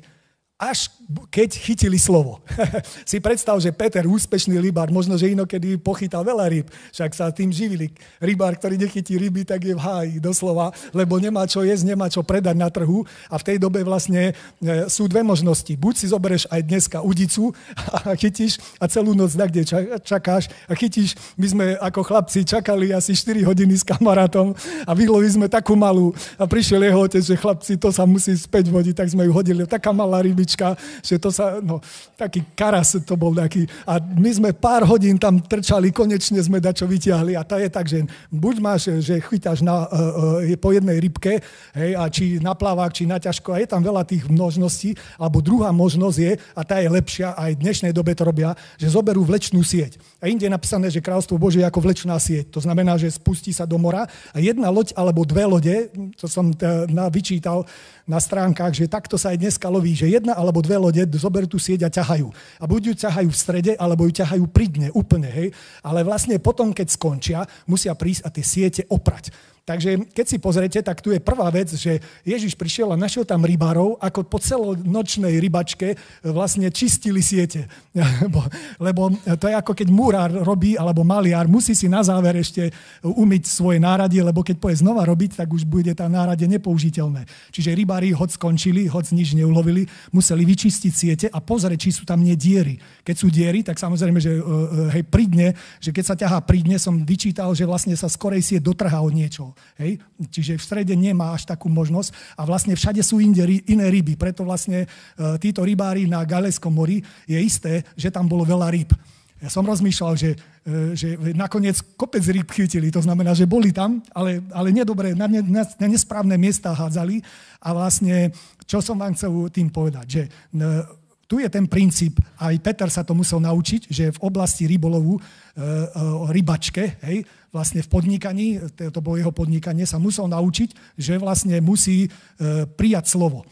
[SPEAKER 4] Až keď chytili slovo. *laughs* si predstav, že Peter, úspešný rybár, možno, že inokedy pochytal veľa ryb, však sa tým živili. Rybár, ktorý nechytí ryby, tak je v háji, doslova, lebo nemá čo jesť, nemá čo predať na trhu a v tej dobe vlastne e, sú dve možnosti. Buď si zoberieš aj dneska udicu *laughs* a chytíš a celú noc na kde čakáš a chytíš. My sme ako chlapci čakali asi 4 hodiny s kamarátom a vylovili sme takú malú a prišiel jeho otec, že chlapci, to sa musí späť vodiť, tak sme ju hodili. Taká malá rybička, že to sa, no, taký karas to bol taký. A my sme pár hodín tam trčali, konečne sme dačo vyťahli a to je tak, že buď máš, že chytáš na, uh, uh, po jednej rybke, hej, a či na plavák, či na ťažko, a je tam veľa tých možností, alebo druhá možnosť je, a tá je lepšia, aj v dnešnej dobe to robia, že zoberú vlečnú sieť. A inde je napísané, že kráľstvo Bože je ako vlečná sieť. To znamená, že spustí sa do mora a jedna loď alebo dve lode, to som vyčítal, na stránkach, že takto sa aj dneska loví, že jedna alebo dve lode zoberú tú sieť a ťahajú. A buď ju ťahajú v strede, alebo ju ťahajú pri dne úplne, hej. Ale vlastne potom, keď skončia, musia prísť a tie siete oprať. Takže keď si pozrete, tak tu je prvá vec, že Ježiš prišiel a našiel tam rybárov, ako po celonočnej rybačke vlastne čistili siete. *laughs* lebo, lebo to je ako keď múrár robí, alebo maliar, musí si na záver ešte umyť svoje náradie, lebo keď poje znova robiť, tak už bude tá náradie nepoužiteľné. Čiže rybári hoď skončili, hoď nič neulovili, museli vyčistiť siete a pozrieť, či sú tam nie diery. Keď sú diery, tak samozrejme, že e, e, hej, pridne, že keď sa ťahá pridne, som vyčítal, že vlastne sa skorej sieť dotrhá od niečoho. Hej? Čiže v strede nemá až takú možnosť a vlastne všade sú inde, iné ryby. Preto vlastne e, títo rybári na Galeskom mori je isté, že tam bolo veľa ryb. Ja som rozmýšľal, že, e, že nakoniec kopec ryb chytili, to znamená, že boli tam, ale, ale nedobre, na, ne, na, na nesprávne miesta hádzali a vlastne, čo som vám chcel tým povedať, že tu je ten princíp, aj Peter sa to musel naučiť, že v oblasti rybolovu, e, o rybačke, hej, vlastne v podnikaní, to bolo jeho podnikanie, sa musel naučiť, že vlastne musí e, prijať slovo.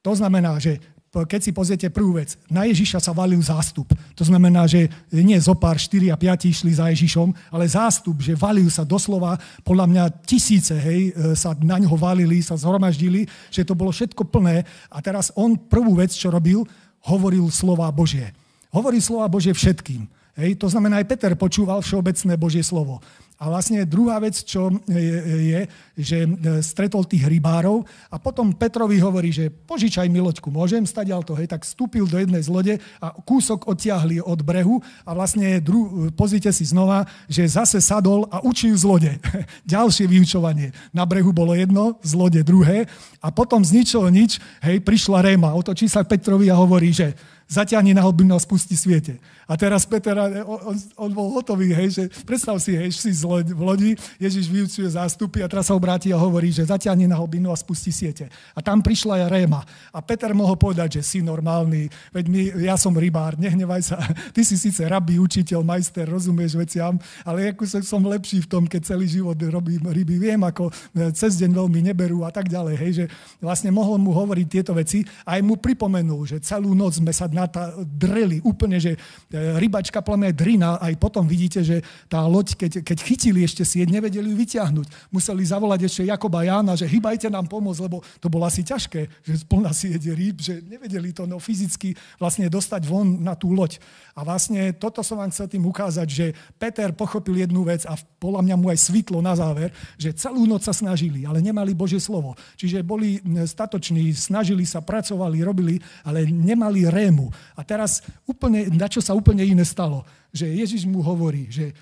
[SPEAKER 4] To znamená, že keď si pozriete prvú vec, na Ježiša sa valil zástup. To znamená, že nie zo pár, 4 a 5 išli za Ježišom, ale zástup, že valil sa doslova, podľa mňa tisíce, hej, e, sa na ňo valili, sa zhromaždili, že to bolo všetko plné. A teraz on prvú vec, čo robil, hovoril slova Božie. Hovoril slova Božie všetkým. Hej, to znamená, aj Peter počúval všeobecné Božie slovo. A vlastne druhá vec, čo je, je, že stretol tých rybárov a potom Petrovi hovorí, že požičaj mi loďku, môžem stať to, hej, tak vstúpil do jednej z lode a kúsok odtiahli od brehu a vlastne, dru, pozrite si znova, že zase sadol a učil z lode. *laughs* Ďalšie vyučovanie. Na brehu bolo jedno, z lode druhé a potom z ničoho nič, hej, prišla Réma, otočí sa Petrovi a hovorí, že zaťahni na hlbinu a spusti sviete. A teraz Peter, on, on bol hotový, hej, že predstav si, hej, si v lodi, Ježiš vyučuje zástupy a teraz sa obráti a hovorí, že zaťahni na hlbinu a spusti siete. A tam prišla aj Réma. A Peter mohol povedať, že si normálny, veď my, ja som rybár, nehnevaj sa. *laughs* Ty si síce rabí, učiteľ, majster, rozumieš veciam, ale ako som, lepší v tom, keď celý život robím ryby, viem, ako e, cez deň veľmi neberú a tak ďalej. Hej, že vlastne mohol mu hovoriť tieto veci a aj mu pripomenul, že celú noc sme sa tá dreli úplne, že e, rybačka plame drina, aj potom vidíte, že tá loď, keď, keď chytili ešte sieť, nevedeli ju vyťahnuť. Museli zavolať ešte Jakoba Jána, že hýbajte nám pomôcť, lebo to bolo asi ťažké, že plná sieť rýb, že nevedeli to no, fyzicky vlastne dostať von na tú loď. A vlastne toto som vám chcel tým ukázať, že Peter pochopil jednu vec a podľa mňa mu aj svitlo na záver, že celú noc sa snažili, ale nemali Božie slovo. Čiže boli statoční, snažili sa, pracovali, robili, ale nemali rému. A teraz úplne, na čo sa úplne iné stalo? Že Ježiš mu hovorí, že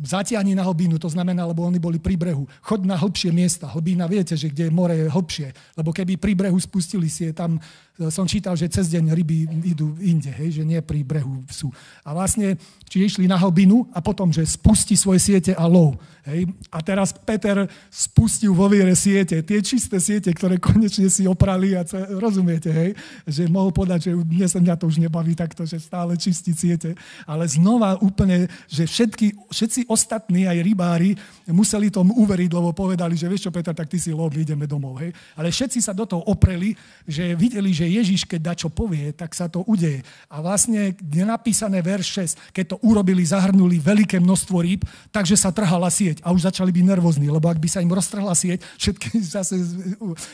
[SPEAKER 4] zatiahni na hlbinu, to znamená, lebo oni boli pri brehu. Chod na hlbšie miesta. Hlbina viete, že kde je more je hlbšie. Lebo keby pri brehu spustili si je tam som čítal, že cez deň ryby idú inde, hej, že nie pri brehu sú. A vlastne, či išli na hlbinu a potom, že spustí svoje siete a lov. Hej. A teraz Peter spustil vo viere siete, tie čisté siete, ktoré konečne si oprali a ce, rozumiete, hej, že mohol povedať, že dnes mňa to už nebaví takto, že stále čistí siete. Ale znova úplne, že všetky, všetci ostatní, aj rybári, museli tomu uveriť, lebo povedali, že vieš čo, Peter, tak ty si lov, ideme domov. Hej. Ale všetci sa do toho opreli, že videli, že že Ježiš, keď dačo povie, tak sa to udeje. A vlastne je napísané verš 6, keď to urobili, zahrnuli veľké množstvo rýb, takže sa trhala sieť a už začali byť nervózni, lebo ak by sa im roztrhla sieť, všetky *laughs* zase,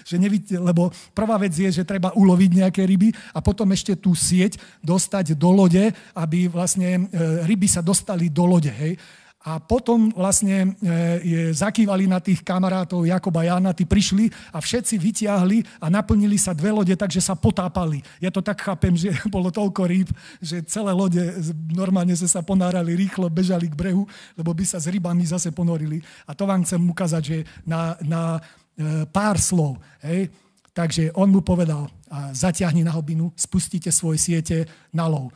[SPEAKER 4] že nevidíte, lebo prvá vec je, že treba uloviť nejaké ryby a potom ešte tú sieť dostať do lode, aby vlastne e, ryby sa dostali do lode. Hej. A potom vlastne e, zakývali na tých kamarátov Jakoba a Jana, tí prišli a všetci vytiahli a naplnili sa dve lode, takže sa potápali. Ja to tak chápem, že *laughs* bolo toľko rýb, že celé lode normálne sa ponárali rýchlo, bežali k brehu, lebo by sa s rybami zase ponorili. A to vám chcem ukázať, že na, na e, pár slov. Hej? Takže on mu povedal, a zatiahni na hobinu, spustite svoje siete na lov.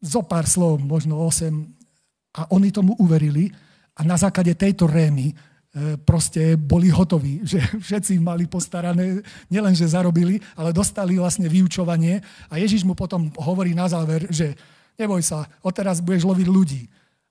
[SPEAKER 4] Zo pár slov, možno 8, a oni tomu uverili a na základe tejto rémy e, proste boli hotoví, *laughs* že všetci mali postarané, nielen, že zarobili, ale dostali vlastne vyučovanie a Ježiš mu potom hovorí na záver, že neboj sa, odteraz budeš loviť ľudí.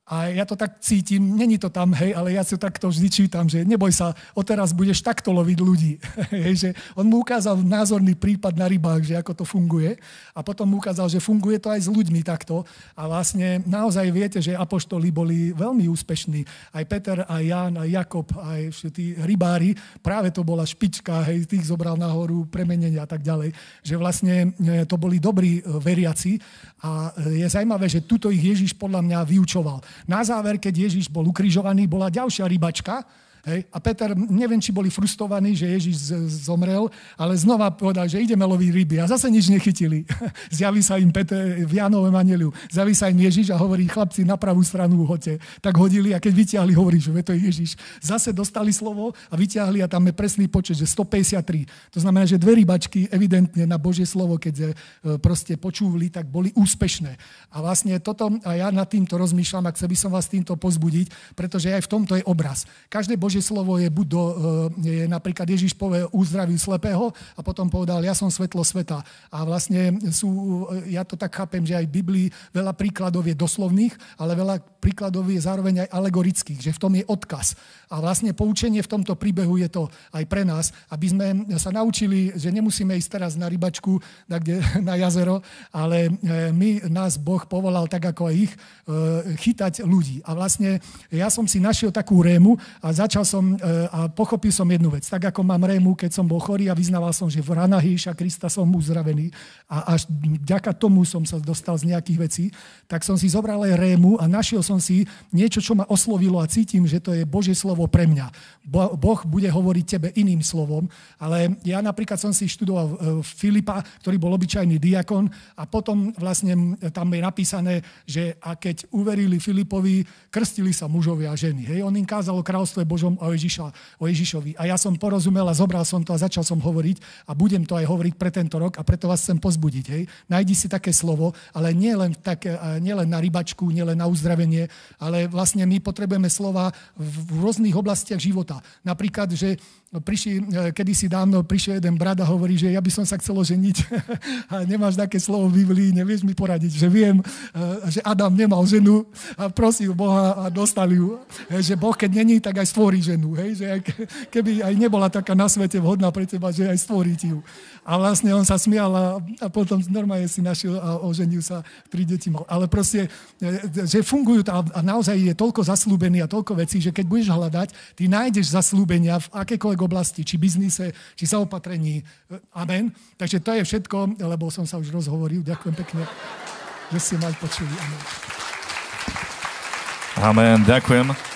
[SPEAKER 4] A ja to tak cítim, není to tam, hej, ale ja si takto vždy čítam, že neboj sa, odteraz budeš takto loviť ľudí. *laughs* hej, že on mu ukázal názorný prípad na rybách, že ako to funguje. A potom mu ukázal, že funguje to aj s ľuďmi takto. A vlastne naozaj viete, že apoštoli boli veľmi úspešní. Aj Peter, aj Jan, aj Jakob, aj tí rybári. Práve to bola špička, hej, tých zobral nahoru, premenenia a tak ďalej. Že vlastne e, to boli dobrí e, veriaci. A e, je zaujímavé, že tuto ich Ježiš podľa mňa vyučoval. Na záver, keď Ježiš bol ukrižovaný, bola ďalšia rybačka, Hej? A Peter, neviem, či boli frustrovaní, že Ježiš zomrel, ale znova povedal, že ideme loviť ryby. A zase nič nechytili. *laughs* Zjaví sa im Peter v Janovom aneliu. Zjaví sa im Ježiš a hovorí, chlapci, na pravú stranu hoďte. Tak hodili a keď vyťahli, hovorí, že to je Ježiš. Zase dostali slovo a vyťahli a tam je presný počet, že 153. To znamená, že dve rybačky evidentne na Božie slovo, keď e, proste počúvali, tak boli úspešné. A vlastne toto, a ja nad týmto rozmýšľam a chcel by som vás týmto pozbudiť, pretože aj v tomto je obraz. Každé Božie Božie slovo je buď do, eh, je napríklad Ježiš povie uzdravil slepého a potom povedal, ja som svetlo sveta. A vlastne sú, eh, ja to tak chápem, že aj v Biblii veľa príkladov je doslovných, ale veľa príkladov je zároveň aj alegorických, že v tom je odkaz. A vlastne poučenie v tomto príbehu je to aj pre nás, aby sme sa naučili, že nemusíme ísť teraz na rybačku, kde, *laughs* na jazero, ale eh, my, nás Boh povolal tak ako aj ich, chytať ľudí. A vlastne ja som si našiel takú rému a začal som e, a pochopil som jednu vec. Tak ako mám rému, keď som bol chorý a vyznával som, že v ranách Ježiša Krista som uzdravený a až vďaka tomu som sa dostal z nejakých vecí, tak som si zobral aj rému a našiel som si niečo, čo ma oslovilo a cítim, že to je Božie slovo pre mňa. Boh bude hovoriť tebe iným slovom, ale ja napríklad som si študoval e, Filipa, ktorý bol obyčajný diakon a potom vlastne tam je napísané, že a keď uverili Filipovi, krstili sa mužovia a ženy. Hej, on im kázal o kráľstve Božom o, Ježiša, o Ježišovi. A ja som porozumel a zobral som to a začal som hovoriť a budem to aj hovoriť pre tento rok a preto vás chcem pozbudiť. Hej. Najdi si také slovo, ale nie len, tak, nie len na rybačku, nie len na uzdravenie, ale vlastne my potrebujeme slova v rôznych oblastiach života. Napríklad, že prišli, e, kedysi dávno prišiel jeden brat a hovorí, že ja by som sa chcel ženiť *laughs* a nemáš také slovo v Biblii, nevieš mi poradiť, že viem, e, že Adam nemal ženu a prosil Boha a dostali ju. Že Boh, keď není, tak aj stvorí ženu. Hej? Že keby aj nebola taká na svete vhodná pre teba, že aj stvorí ti ju. A vlastne on sa smial a, a potom normálne si našiel a oženil sa, tri deti mal. Ale proste, e, že fungujú a, a naozaj je toľko zaslúbený a toľko vecí, že keď budeš hľadať, ty nájdeš zaslúbenia v akékoľvek oblasti, či biznise, či zaopatrení. Amen. Takže to je všetko, lebo som sa už rozhovoril. Ďakujem pekne, že ste ma počuli. Amen.
[SPEAKER 3] Amen, ďakujem.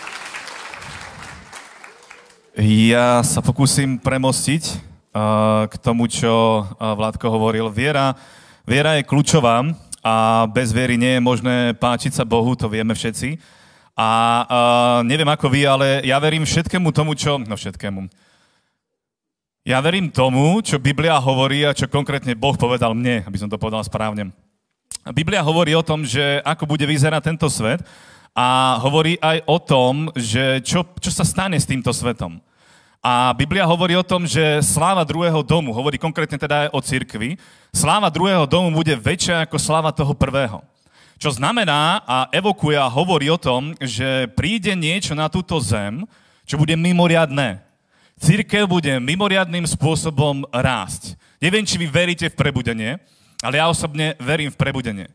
[SPEAKER 3] Ja sa pokúsim premostiť uh, k tomu, čo uh, Vládko hovoril. Viera, viera je kľúčová a bez viery nie je možné páčiť sa Bohu, to vieme všetci. A uh, neviem ako vy, ale ja verím všetkému tomu, čo... No všetkému. Ja verím tomu, čo Biblia hovorí a čo konkrétne Boh povedal mne, aby som to povedal správne. Biblia hovorí o tom, že ako bude vyzerať tento svet a hovorí aj o tom, že čo, čo sa stane s týmto svetom. A Biblia hovorí o tom, že sláva druhého domu, hovorí konkrétne teda aj o cirkvi, sláva druhého domu bude väčšia ako sláva toho prvého. Čo znamená a evokuje a hovorí o tom, že príde niečo na túto zem, čo bude mimoriadné Církev bude mimoriadným spôsobom rásť. Neviem, či vy veríte v prebudenie, ale ja osobne verím v prebudenie.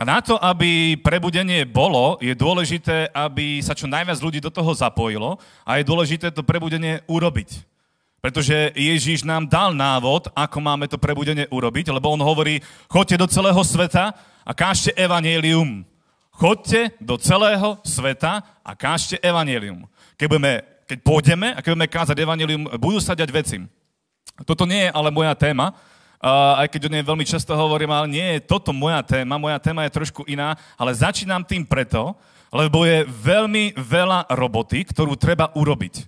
[SPEAKER 3] A na to, aby prebudenie bolo, je dôležité, aby sa čo najviac ľudí do toho zapojilo a je dôležité to prebudenie urobiť. Pretože Ježíš nám dal návod, ako máme to prebudenie urobiť, lebo on hovorí, choďte do celého sveta a kážte evanelium. Choďte do celého sveta a kážte evanelium. Keď, budeme, keď pôjdeme a keď budeme kázať evanelium, budú sa dať veci. Toto nie je ale moja téma, uh, aj keď o nej veľmi často hovorím, ale nie je toto moja téma, moja téma je trošku iná, ale začínam tým preto, lebo je veľmi veľa roboty, ktorú treba urobiť.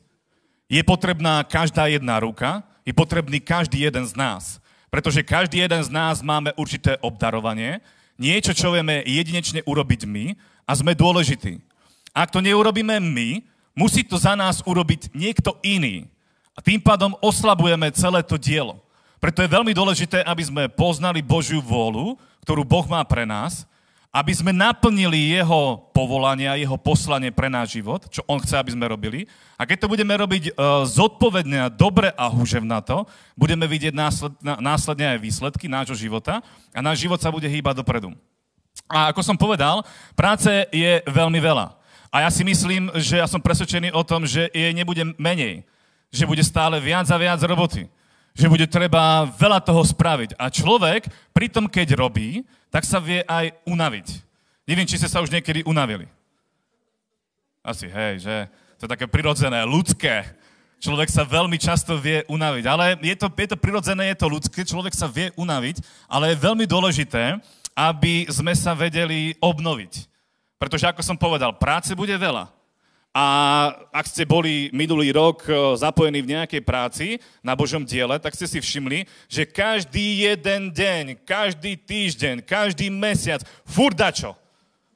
[SPEAKER 3] Je potrebná každá jedna ruka, je potrebný každý jeden z nás. Pretože každý jeden z nás máme určité obdarovanie, niečo, čo vieme jedinečne urobiť my a sme dôležití. Ak to neurobíme my, musí to za nás urobiť niekto iný. A tým pádom oslabujeme celé to dielo. Preto je veľmi dôležité, aby sme poznali Božiu vôľu, ktorú Boh má pre nás, aby sme naplnili jeho povolanie a jeho poslanie pre náš život, čo on chce, aby sme robili. A keď to budeme robiť uh, zodpovedne a dobre a to, budeme vidieť násled, následne aj výsledky nášho života a náš život sa bude hýbať dopredu. A ako som povedal, práce je veľmi veľa. A ja si myslím, že ja som presvedčený o tom, že jej nebude menej. Že bude stále viac a viac roboty že bude treba veľa toho spraviť. A človek, pritom keď robí, tak sa vie aj unaviť. Neviem, či ste sa už niekedy unavili. Asi, hej, že to je také prirodzené, ľudské. Človek sa veľmi často vie unaviť. Ale je to, je to prirodzené, je to ľudské, človek sa vie unaviť, ale je veľmi dôležité, aby sme sa vedeli obnoviť. Pretože, ako som povedal, práce bude veľa. A ak ste boli minulý rok e, zapojení v nejakej práci na Božom diele, tak ste si všimli, že každý jeden deň, každý týždeň, každý mesiac, furt dačo.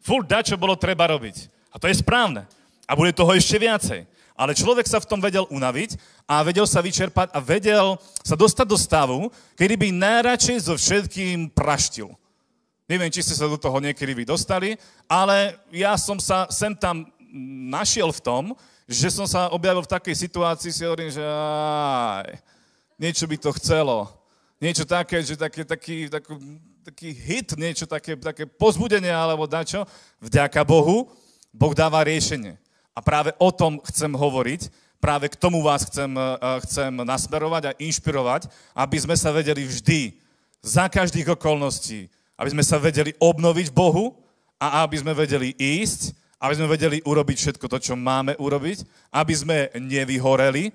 [SPEAKER 3] Furt dačo bolo treba robiť. A to je správne. A bude toho ešte viacej. Ale človek sa v tom vedel unaviť a vedel sa vyčerpať a vedel sa dostať do stavu, kedy by najradšej so všetkým praštil. Neviem, či ste sa do toho niekedy vy dostali, ale ja som sa sem tam našiel v tom, že som sa objavil v takej situácii, si hovorím, že aj, niečo by to chcelo. Niečo také, že také, taký, taký, taký hit, niečo také, také pozbudenie alebo dačo. Vďaka Bohu, Boh dáva riešenie. A práve o tom chcem hovoriť, práve k tomu vás chcem, eh, chcem nasmerovať a inšpirovať, aby sme sa vedeli vždy, za každých okolností, aby sme sa vedeli obnoviť Bohu a aby sme vedeli ísť aby sme vedeli urobiť všetko to, čo máme urobiť, aby sme nevyhoreli,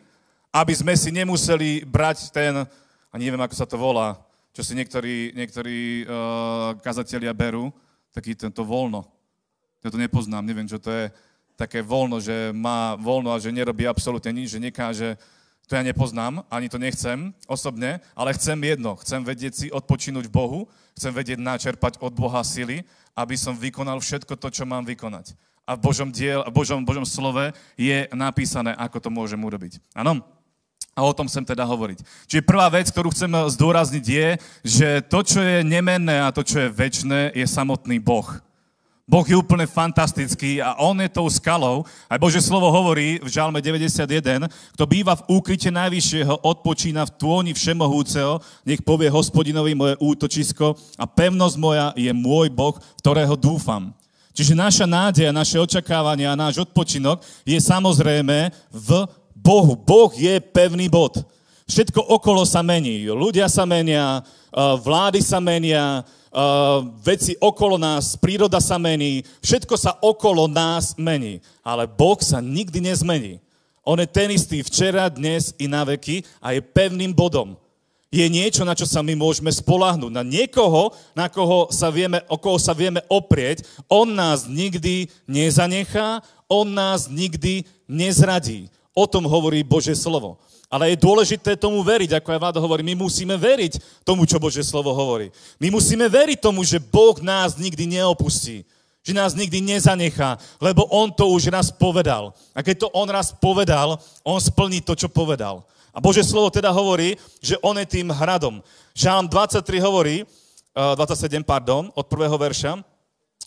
[SPEAKER 3] aby sme si nemuseli brať ten, a neviem, ako sa to volá, čo si niektorí, niektorí uh, kazatelia berú, taký tento voľno. Ja to nepoznám, neviem, čo to je. Také voľno, že má voľno a že nerobí absolútne nič, že nekáže, to ja nepoznám, ani to nechcem osobne, ale chcem jedno, chcem vedieť si odpočinúť v Bohu, chcem vedieť načerpať od Boha sily, aby som vykonal všetko to, čo mám vykonať a v Božom, diel, v Božom, Božom slove je napísané, ako to môžem urobiť. Áno? A o tom chcem teda hovoriť. Čiže prvá vec, ktorú chcem zdôrazniť je, že to, čo je nemenné a to, čo je väčšné, je samotný Boh. Boh je úplne fantastický a On je tou skalou. Aj Bože slovo hovorí v Žalme 91, kto býva v úkryte Najvyššieho, odpočína v tôni Všemohúceho, nech povie hospodinovi moje útočisko a pevnosť moja je môj Boh, ktorého dúfam. Čiže naša nádej, naše očakávanie a náš odpočinok je samozrejme v Bohu. Boh je pevný bod. Všetko okolo sa mení. Ľudia sa menia, vlády sa menia, veci okolo nás, príroda sa mení, všetko sa okolo nás mení. Ale Boh sa nikdy nezmení. On je ten istý včera, dnes i na veky a je pevným bodom je niečo, na čo sa my môžeme spolahnúť. Na niekoho, na koho sa vieme, o koho sa vieme oprieť. On nás nikdy nezanechá, on nás nikdy nezradí. O tom hovorí Bože slovo. Ale je dôležité tomu veriť, ako aj Vláda hovorí. My musíme veriť tomu, čo Bože slovo hovorí. My musíme veriť tomu, že Boh nás nikdy neopustí. Že nás nikdy nezanechá, lebo On to už raz povedal. A keď to On raz povedal, On splní to, čo povedal. A Bože slovo teda hovorí, že on je tým hradom. Žálm 23 hovorí, 27, eh, pardon, od prvého verša,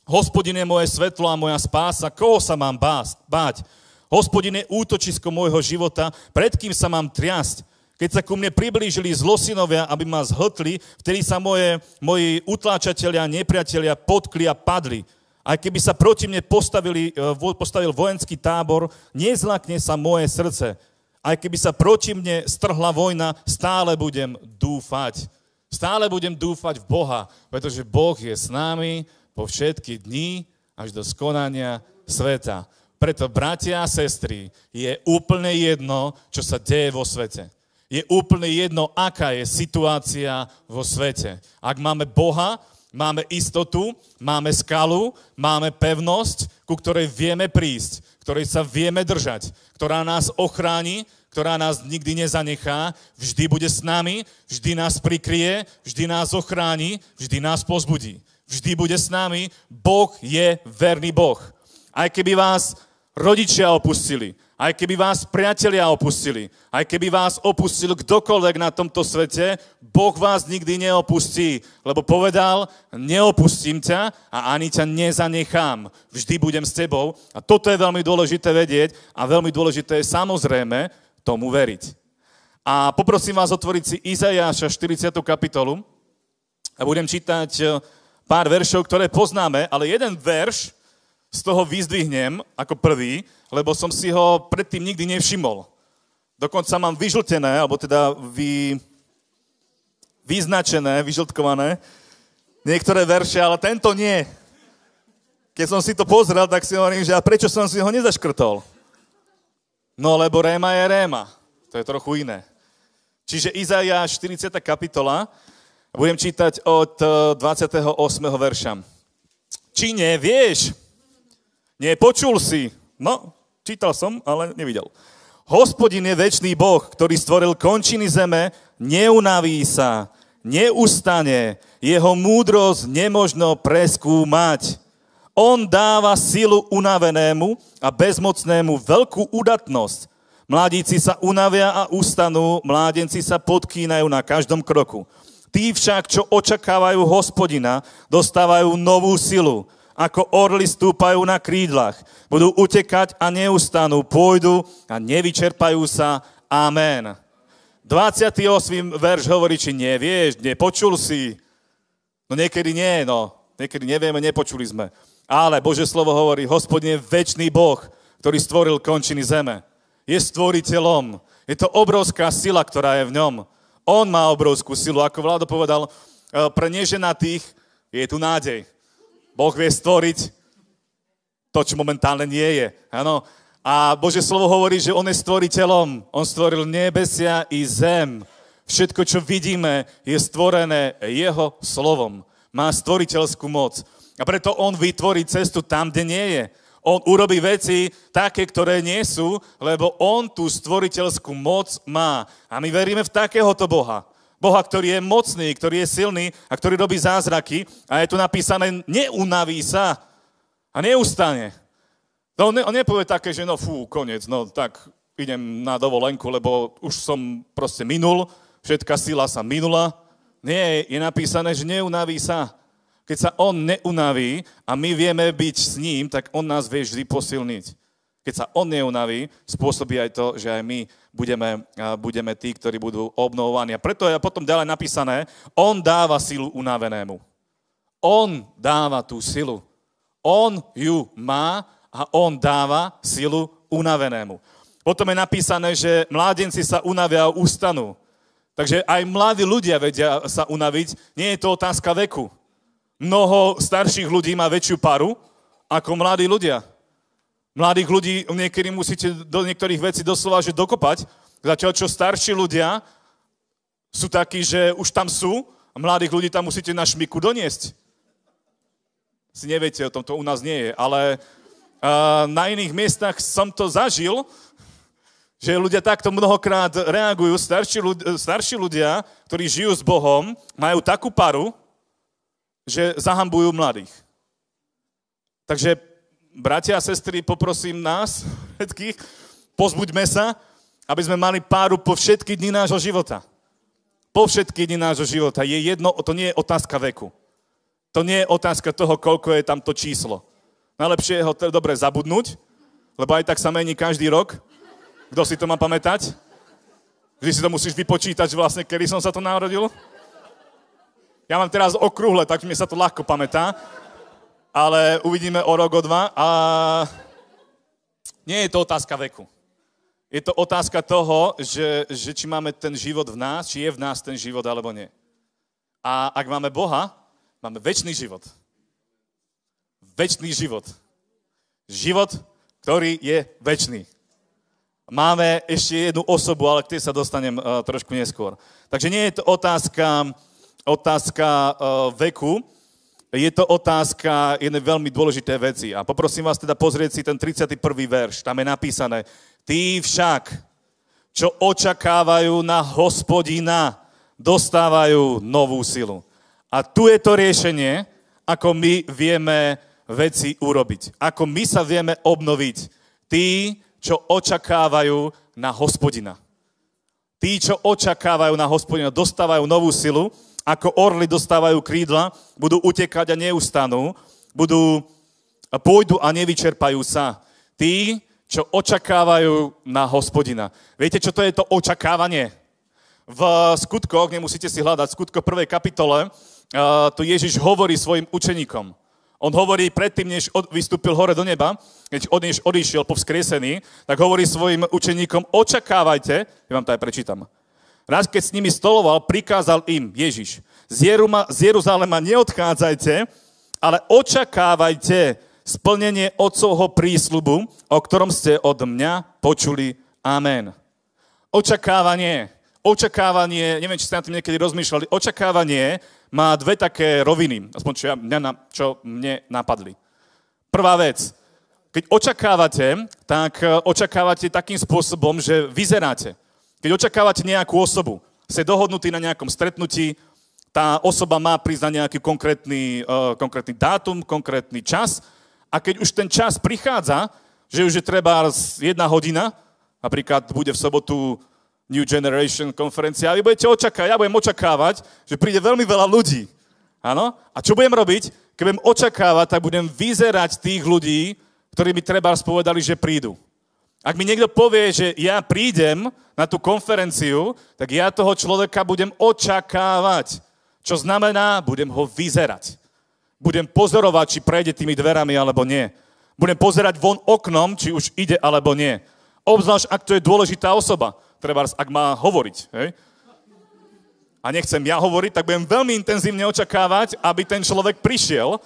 [SPEAKER 3] Hospodin je moje svetlo a moja spása, koho sa mám báť? Hospodin je útočisko môjho života, pred kým sa mám triasť. Keď sa ku mne priblížili zlosinovia, aby ma zhltli, vtedy sa moje, moji utláčatelia, nepriatelia potkli a padli. Aj keby sa proti mne postavili, e, postavil vojenský tábor, nezlakne sa moje srdce. Aj keby sa proti mne strhla vojna, stále budem dúfať. Stále budem dúfať v Boha, pretože Boh je s nami po všetky dni až do skonania sveta. Preto, bratia a sestry, je úplne jedno, čo sa deje vo svete je úplne jedno, aká je situácia vo svete. Ak máme Boha, máme istotu, máme skalu, máme pevnosť, ku ktorej vieme prísť, ktorej sa vieme držať, ktorá nás ochráni, ktorá nás nikdy nezanechá, vždy bude s nami, vždy nás prikrie, vždy nás ochráni, vždy nás pozbudí. Vždy bude s nami, Boh je verný Boh. Aj keby vás rodičia opustili, aj keby vás priatelia opustili, aj keby vás opustil kdokoľvek na tomto svete, Boh vás nikdy neopustí, lebo povedal, neopustím ťa a ani ťa nezanechám. Vždy budem s tebou. A toto je veľmi dôležité vedieť a veľmi dôležité je samozrejme tomu veriť. A poprosím vás otvoriť si Izajáša 40. kapitolu a budem čítať eh, pár veršov, ktoré poznáme, ale jeden verš z toho vyzdvihnem ako prvý, lebo som si ho predtým nikdy nevšimol. Dokonca mám vyžltené, alebo teda vy, vyznačené, vyžltkované niektoré verše, ale tento nie. Keď som si to pozrel, tak si hovorím, že a prečo som si ho nezaškrtol? No lebo Réma je Réma. To je trochu iné. Čiže Izaja 40. kapitola, budem čítať od 28. Eh, verša. Či nevieš, Nepočul si. No, čítal som, ale nevidel. Hospodin je väčší Boh, ktorý stvoril končiny zeme, neunaví sa, neustane, jeho múdrosť nemožno preskúmať. On dáva silu unavenému a bezmocnému veľkú udatnosť. Mladíci sa unavia a ustanú, mládenci sa podkýnajú na každom kroku. Tí však, čo očakávajú hospodina, dostávajú novú silu ako orly stúpajú na krídlach. Budú utekať a neustanú, pôjdu a nevyčerpajú sa. Amen. 28. verš hovorí, či nevieš, nepočul si. No niekedy nie, no. Niekedy nevieme, nepočuli sme. Ale Bože slovo hovorí, hospodin je väčší Boh, ktorý stvoril končiny zeme. Je stvoriteľom. Je to obrovská sila, ktorá je v ňom. On má obrovskú silu. Ako Vlado povedal, eh, pre neženatých je tu nádej. Boh vie stvoriť to, čo momentálne nie je. Áno. A Bože slovo hovorí, že On je stvoriteľom. On stvoril nebesia i zem. Všetko, čo vidíme, je stvorené Jeho slovom. Má stvoriteľskú moc. A preto On vytvorí cestu tam, kde nie je. On urobí veci také, ktoré nie sú, lebo On tú stvoriteľskú moc má. A my veríme v takéhoto Boha. Boha, ktorý je mocný, ktorý je silný a ktorý robí zázraky. A je tu napísané, neunaví sa a neustane. No, on, ne, on nepovie také, že no fú, koniec, no tak idem na dovolenku, lebo už som proste minul, všetká sila sa minula. Nie, je napísané, že neunaví sa. Keď sa on neunaví a my vieme byť s ním, tak on nás vie vždy posilniť. Keď sa on neunaví, spôsobí aj to, že aj my budeme, budeme tí, ktorí budú obnovovaní. A preto je potom ďalej napísané, on dáva silu unavenému. On dáva tú silu. On ju má a on dáva silu unavenému. Potom je napísané, že mládenci sa unavia a ustanú. Takže aj mladí ľudia vedia sa unaviť. Nie je to otázka veku. Mnoho starších ľudí má väčšiu paru ako mladí ľudia. Mladých ľudí niekedy musíte do niektorých vecí doslova že dokopať, zatiaľ čo starší ľudia sú takí, že už tam sú a mladých ľudí tam musíte na šmiku doniesť. Si neviete o tom, to u nás nie je, ale uh, na iných miestach som to zažil, že ľudia takto mnohokrát reagujú, starší ľudia, starší ľudia, ktorí žijú s Bohom, majú takú paru, že zahambujú mladých. Takže bratia a sestry, poprosím nás všetkých, pozbuďme sa, aby sme mali páru po všetky dni nášho života. Po všetky dni nášho života. Je jedno, to nie je otázka veku. To nie je otázka toho, koľko je tam to číslo. Najlepšie je ho dobre zabudnúť lebo aj tak sa mení každý rok. Kto si to má pamätať? Vždy si to musíš vypočítať, vlastne, kedy som sa to narodil. Ja mám teraz okrúhle, tak mi sa to ľahko pamätá. Ale uvidíme o rok, o dva. A nie je to otázka veku. Je to otázka toho, že, že či máme ten život v nás, či je v nás ten život, alebo nie. A ak máme Boha, máme väčší život. Väčší život. Život, ktorý je väčší. Máme ešte jednu osobu, ale k tej sa dostanem uh, trošku neskôr. Takže nie je to otázka, otázka uh, veku, je to otázka jednej veľmi dôležité veci. A poprosím vás teda pozrieť si ten 31. verš. Tam je napísané, tí však, čo očakávajú na hospodina, dostávajú novú silu. A tu je to riešenie, ako my vieme veci urobiť. Ako my sa vieme obnoviť. Tí, čo očakávajú na hospodina. Tí, čo očakávajú na hospodina, dostávajú novú silu, ako orly dostávajú krídla, budú utekať a neustanú, budú, pôjdu a nevyčerpajú sa. Tí, čo očakávajú na hospodina. Viete, čo to je to očakávanie? V skutkoch, nemusíte si hľadať, v skutko prvej kapitole, tu Ježiš hovorí svojim učeníkom. On hovorí predtým, než vystúpil hore do neba, keď od, než odišiel po vzkriesení, tak hovorí svojim učeníkom, očakávajte, ja vám to aj prečítam. Raz, keď s nimi stoloval, prikázal im Ježiš, z, Jeruma, z Jeruzalema neodchádzajte, ale očakávajte splnenie otcovho prísľubu, o ktorom ste od mňa počuli. Amen. Očakávanie. Očakávanie, neviem, či ste na tým niekedy rozmýšľali, očakávanie má dve také roviny, aspoň čo, ja, mňa, čo mne napadli. Prvá vec, keď očakávate, tak e, očakávate takým spôsobom, že vyzeráte. Keď očakávate nejakú osobu, ste dohodnutí na nejakom stretnutí, tá osoba má prísť na nejaký konkrétny, uh, konkrétny dátum, konkrétny čas a keď už ten čas prichádza, že už je treba jedna hodina, napríklad bude v sobotu New Generation konferencia a vy budete očakávať, ja budem očakávať, že príde veľmi veľa ľudí. Áno? A čo budem robiť? Keď budem očakávať, tak budem vyzerať tých ľudí, ktorí mi treba spovedali, že prídu. Ak mi niekto povie, že ja prídem na tú konferenciu, tak ja toho človeka budem očakávať. Čo znamená, budem ho vyzerať. Budem pozorovať, či prejde tými dverami alebo nie. Budem pozerať von oknom, či už ide alebo nie. Obzvlášť, ak to je dôležitá osoba treba, ak má hovoriť, hej? a nechcem ja hovoriť, tak budem veľmi intenzívne očakávať, aby ten človek prišiel,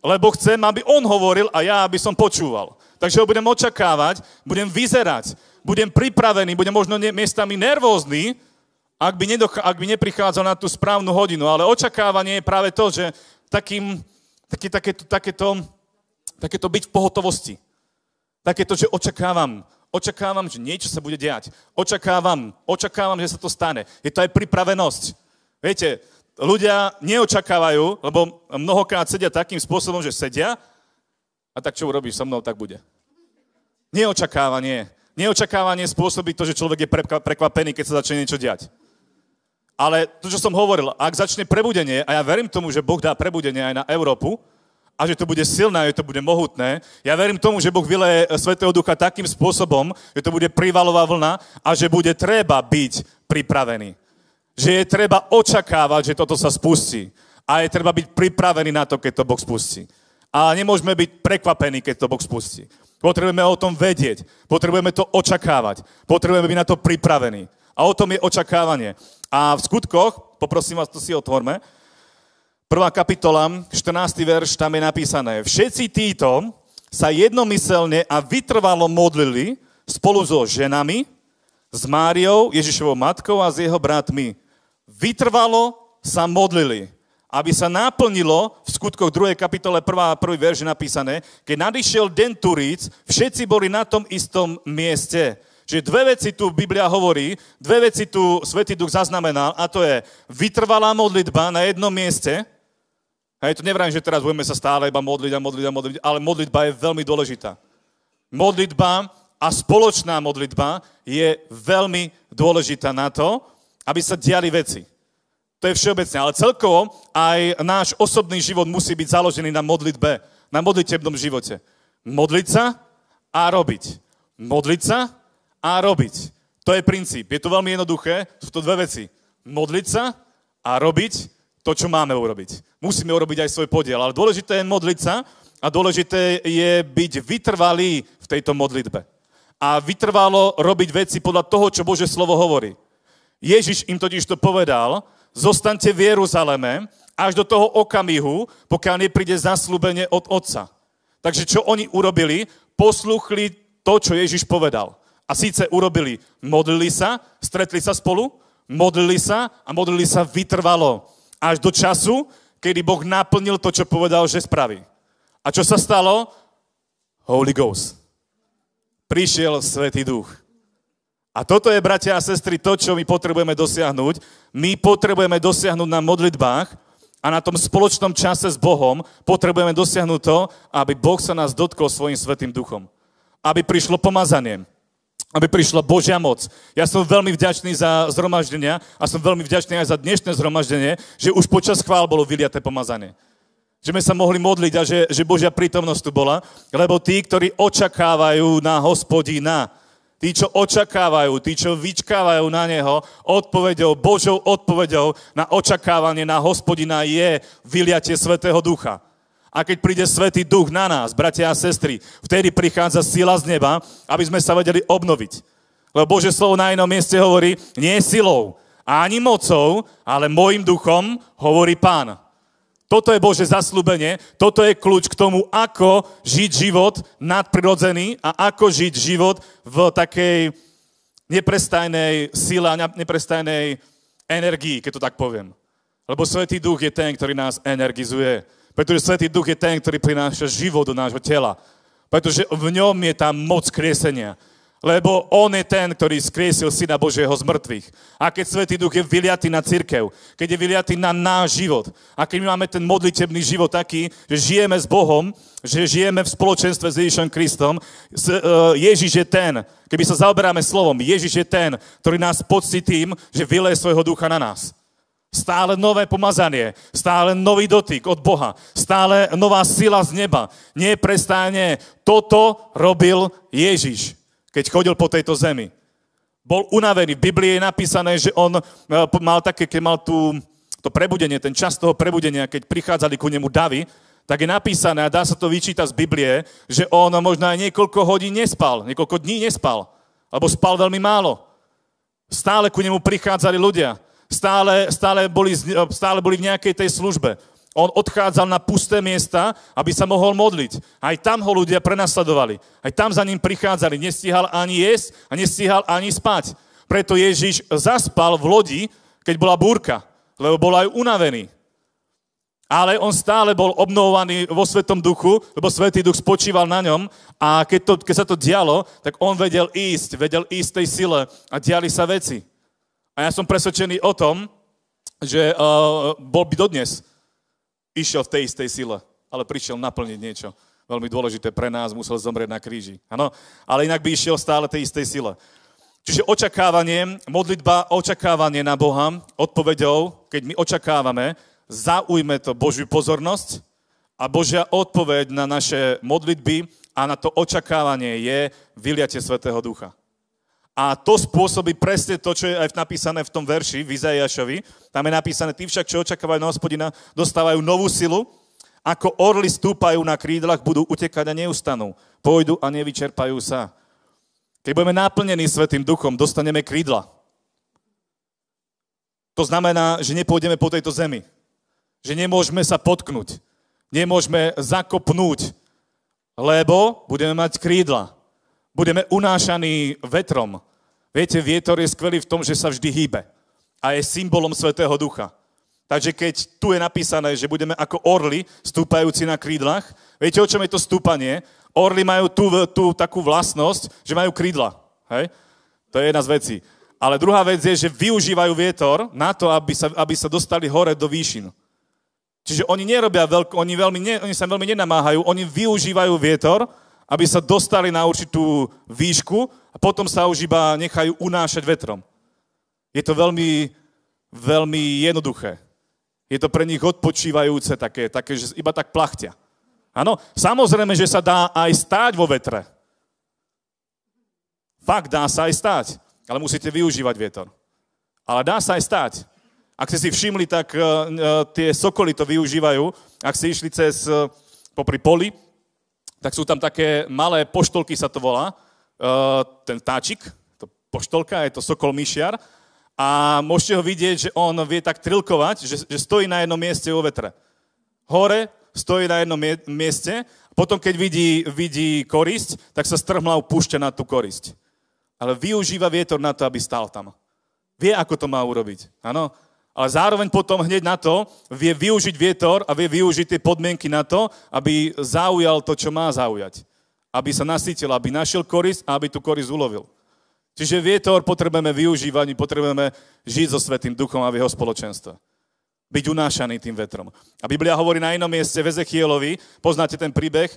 [SPEAKER 3] lebo chcem, aby on hovoril a ja, aby som počúval. Takže ho budem očakávať, budem vyzerať, budem pripravený, budem možno miestami nervózny, ak by, nedoch- ak by neprichádzal na tú správnu hodinu. Ale očakávanie je práve to, že takým, také, takéto, takéto, takéto byť v pohotovosti. Takéto, že očakávam, Očakávam, že niečo sa bude diať. Očakávam, očakávam, že sa to stane. Je to aj pripravenosť. Viete, ľudia neočakávajú, lebo mnohokrát sedia takým spôsobom, že sedia a tak čo urobíš so mnou, tak bude. Neočakávanie. Neočakávanie spôsobí to, že človek je prekvapený, keď sa začne niečo diať. Ale to, čo som hovoril, ak začne prebudenie, a ja verím tomu, že Boh dá prebudenie aj na Európu, a že to bude silné, že to bude mohutné. Ja verím tomu, že Boh vyleje Svetého Ducha takým spôsobom, že to bude prívalová vlna a že bude treba byť pripravený. Že je treba očakávať, že toto sa spustí. A je treba byť pripravený na to, keď to Boh spustí. A nemôžeme byť prekvapení, keď to Boh spustí. Potrebujeme o tom vedieť. Potrebujeme to očakávať. Potrebujeme byť na to pripravení. A o tom je očakávanie. A v skutkoch, poprosím vás, to si otvorme, Prvá kapitola, 14. verš, tam je napísané. Všetci títo sa jednomyselne a vytrvalo modlili spolu so ženami, s Máriou, Ježišovou matkou a s jeho bratmi. Vytrvalo sa modlili, aby sa naplnilo v skutkoch 2. kapitole 1. a 1. verš napísané, keď nadišiel den Turíc, všetci boli na tom istom mieste. Čiže dve veci tu Biblia hovorí, dve veci tu Svetý Duch zaznamenal, a to je vytrvalá modlitba na jednom mieste, Hej, to nevrajím, že teraz budeme sa stále iba modliť a modliť a modliť, ale modlitba je veľmi dôležitá. Modlitba a spoločná modlitba je veľmi dôležitá na to, aby sa diali veci. To je všeobecne, ale celkovo aj náš osobný život musí byť založený na modlitbe, na modlitebnom živote. Modliť sa a robiť. Modliť sa a robiť. To je princíp. Je to veľmi jednoduché. Sú to dve veci. Modliť sa a robiť to, čo máme urobiť. Musíme urobiť aj svoj podiel. Ale dôležité je modliť sa a dôležité je byť vytrvalý v tejto modlitbe. A vytrvalo robiť veci podľa toho, čo Bože slovo hovorí. Ježiš im totiž to povedal, zostaňte v Jeruzaleme až do toho okamihu, pokiaľ nepríde zaslúbenie od Otca. Takže čo oni urobili? Posluchli to, čo Ježiš povedal. A síce urobili, modlili sa, stretli sa spolu, modlili sa a modlili sa vytrvalo. Až do času, kedy Boh naplnil to, čo povedal, že spraví. A čo sa stalo? Holy Ghost. Prišiel Svetý Duch. A toto je, bratia a sestry, to, čo my potrebujeme dosiahnuť. My potrebujeme dosiahnuť na modlitbách a na tom spoločnom čase s Bohom potrebujeme dosiahnuť to, aby Boh sa nás dotkol svojim Svetým Duchom. Aby prišlo pomazanie aby prišla Božia moc. Ja som veľmi vďačný za zhromaždenia a som veľmi vďačný aj za dnešné zhromaždenie, že už počas chvál bolo vyliaté pomazanie. Že sme sa mohli modliť a že, že Božia prítomnosť tu bola, lebo tí, ktorí očakávajú na hospodina, tí, čo očakávajú, tí, čo vyčkávajú na Neho, odpovedou, Božou odpovedou na očakávanie na hospodina je vyliatie Svetého Ducha. A keď príde Svetý Duch na nás, bratia a sestry, vtedy prichádza sila z neba, aby sme sa vedeli obnoviť. Lebo Bože slovo na inom mieste hovorí, nie silou, ani mocou, ale môjim duchom, hovorí Pán. Toto je Bože zaslúbenie, toto je kľúč k tomu, ako žiť život nadprirodzený a ako žiť život v takej neprestajnej sile a neprestajnej energii, keď to tak poviem. Lebo Svetý Duch je ten, ktorý nás energizuje. Pretože Svetý Duch je ten, ktorý prináša život do nášho tela. Pretože v ňom je tá moc kriesenia. Lebo on je ten, ktorý skriesil Syna Božieho z mŕtvych. A keď Svetý Duch je vyliatý na církev, keď je vyliatý na náš život, a keď my máme ten modlitebný život taký, že žijeme s Bohom, že žijeme v spoločenstve s Ježišom Kristom, e, Ježiš je ten, keby sa zaoberáme slovom, Ježiš je ten, ktorý nás poctí tým, že vyleje svojho ducha na nás. Stále nové pomazanie, stále nový dotyk od Boha, stále nová sila z neba. Nie prestáne. Toto robil Ježiš keď chodil po tejto zemi. Bol unavený. V Biblii je napísané, že on e, mal také, keď mal tú, to prebudenie, ten čas toho prebudenia, keď prichádzali ku nemu davy, tak je napísané, a dá sa to vyčítať z Biblie, že on možno aj niekoľko hodín nespal, niekoľko dní nespal, alebo spal veľmi málo. Stále ku nemu prichádzali ľudia, stále, stále, boli, stále boli v nejakej tej službe. On odchádzal na pusté miesta, aby sa mohol modliť. Aj tam ho ľudia prenasledovali. Aj tam za ním prichádzali. Nestíhal ani jesť a nestíhal ani spať. Preto Ježiš zaspal v lodi, keď bola búrka, lebo bol aj unavený. Ale on stále bol obnovovaný vo Svetom duchu, lebo Svetý duch spočíval na ňom a keď, to, keď sa to dialo, tak on vedel ísť, vedel ísť tej sile a diali sa veci. A ja som presvedčený o tom, že uh, bol by dodnes išiel v tej istej sile, ale prišiel naplniť niečo veľmi dôležité pre nás, musel zomrieť na kríži. Ano? Ale inak by išiel stále tej istej sile. Čiže očakávanie, modlitba, očakávanie na Boha, odpovedou, keď my očakávame, zaujme to Božiu pozornosť a Božia odpoveď na naše modlitby a na to očakávanie je vyliatie Svetého Ducha. A to spôsobí presne to, čo je aj napísané v tom verši v Izaiášovi. Tam je napísané, tí však, čo očakávajú na hospodina, dostávajú novú silu, ako orly stúpajú na krídlach, budú utekať a neustanú. Pôjdu a nevyčerpajú sa. Keď budeme naplnení Svetým duchom, dostaneme krídla. To znamená, že nepôjdeme po tejto zemi. Že nemôžeme sa potknúť. Nemôžeme zakopnúť, lebo budeme mať krídla. Budeme unášaní vetrom. Viete, vietor je skvelý v tom, že sa vždy hýbe a je symbolom Svetého Ducha. Takže keď tu je napísané, že budeme ako orly stúpajúci na krídlach, viete, o čom je to stúpanie? Orly majú tú, tú takú vlastnosť, že majú krídla. Hej? To je jedna z vecí. Ale druhá vec je, že využívajú vietor na to, aby sa, aby sa dostali hore do výšin. Čiže oni nerobia veľko, oni, veľmi ne, oni sa veľmi nenamáhajú, oni využívajú vietor, aby sa dostali na určitú výšku a potom sa už iba nechajú unášať vetrom. Je to veľmi, veľmi jednoduché. Je to pre nich odpočívajúce také, také že iba tak plachtia. Áno, samozrejme, že sa dá aj stáť vo vetre. Fakt, dá sa aj stáť, ale musíte využívať vietor. Ale dá sa aj stáť. Ak ste si všimli, tak uh, tie sokoly to využívajú. Ak ste išli cez uh, popri poli, tak sú tam také malé poštolky, sa to volá, uh, ten táčik, to poštolka, je to sokol myšiar. A môžete ho vidieť, že on vie tak trilkovať, že, že stojí na jednom mieste vo vetre. Hore stojí na jednom mieste, potom keď vidí, vidí korisť, tak sa strhmlav púšťa na tú korisť. Ale využíva vietor na to, aby stál tam. Vie, ako to má urobiť. Áno? Ale zároveň potom hneď na to vie využiť vietor a vie využiť tie podmienky na to, aby zaujal to, čo má zaujať. Aby sa nasítil, aby našiel korisť a aby tú korisť ulovil. Čiže vietor potrebujeme využívať, potrebujeme žiť so Svetým duchom a v jeho spoločenstve. Byť unášaný tým vetrom. A Biblia hovorí na inom mieste v Ezechielovi, poznáte ten príbeh,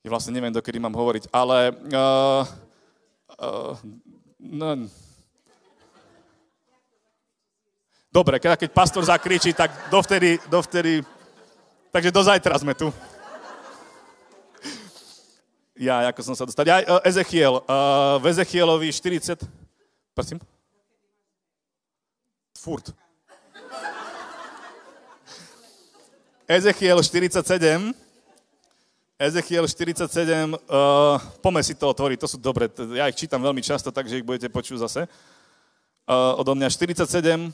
[SPEAKER 3] ja vlastne neviem, dokedy mám hovoriť, ale uh, uh, no, dobre, keď, keď pastor zakričí, tak dovtedy, dovtedy, takže do zajtra sme tu ja, ako som sa dostal. Ja, uh, Ezechiel, uh, v Ezechielovi 40... Prosím? Furt. Ezechiel 47. Ezechiel 47, uh, poďme si to otvoriť, to sú dobre, ja ich čítam veľmi často, takže ich budete počuť zase. Uh, odo mňa 47,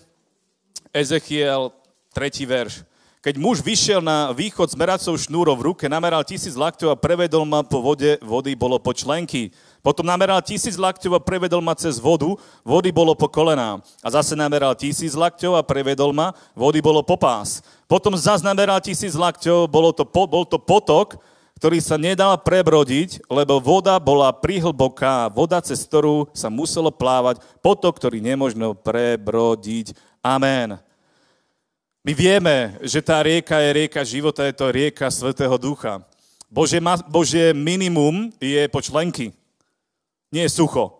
[SPEAKER 3] Ezechiel, tretí verš. Keď muž vyšiel na východ s meracou šnúrou v ruke, nameral tisíc lakťov a prevedol ma po vode, vody bolo po členky. Potom nameral tisíc lakťov a prevedol ma cez vodu, vody bolo po kolená. A zase nameral tisíc lakťov a prevedol ma, vody bolo po pás. Potom zase nameral tisíc lakťov, bolo to, po, bol to potok, ktorý sa nedal prebrodiť, lebo voda bola prihlboká, voda, cez ktorú sa muselo plávať, potok, ktorý nemožno prebrodiť. Amen. My vieme, že tá rieka je rieka života, je to rieka Svetého Ducha. Bože, Bože minimum je po členky. Nie je sucho.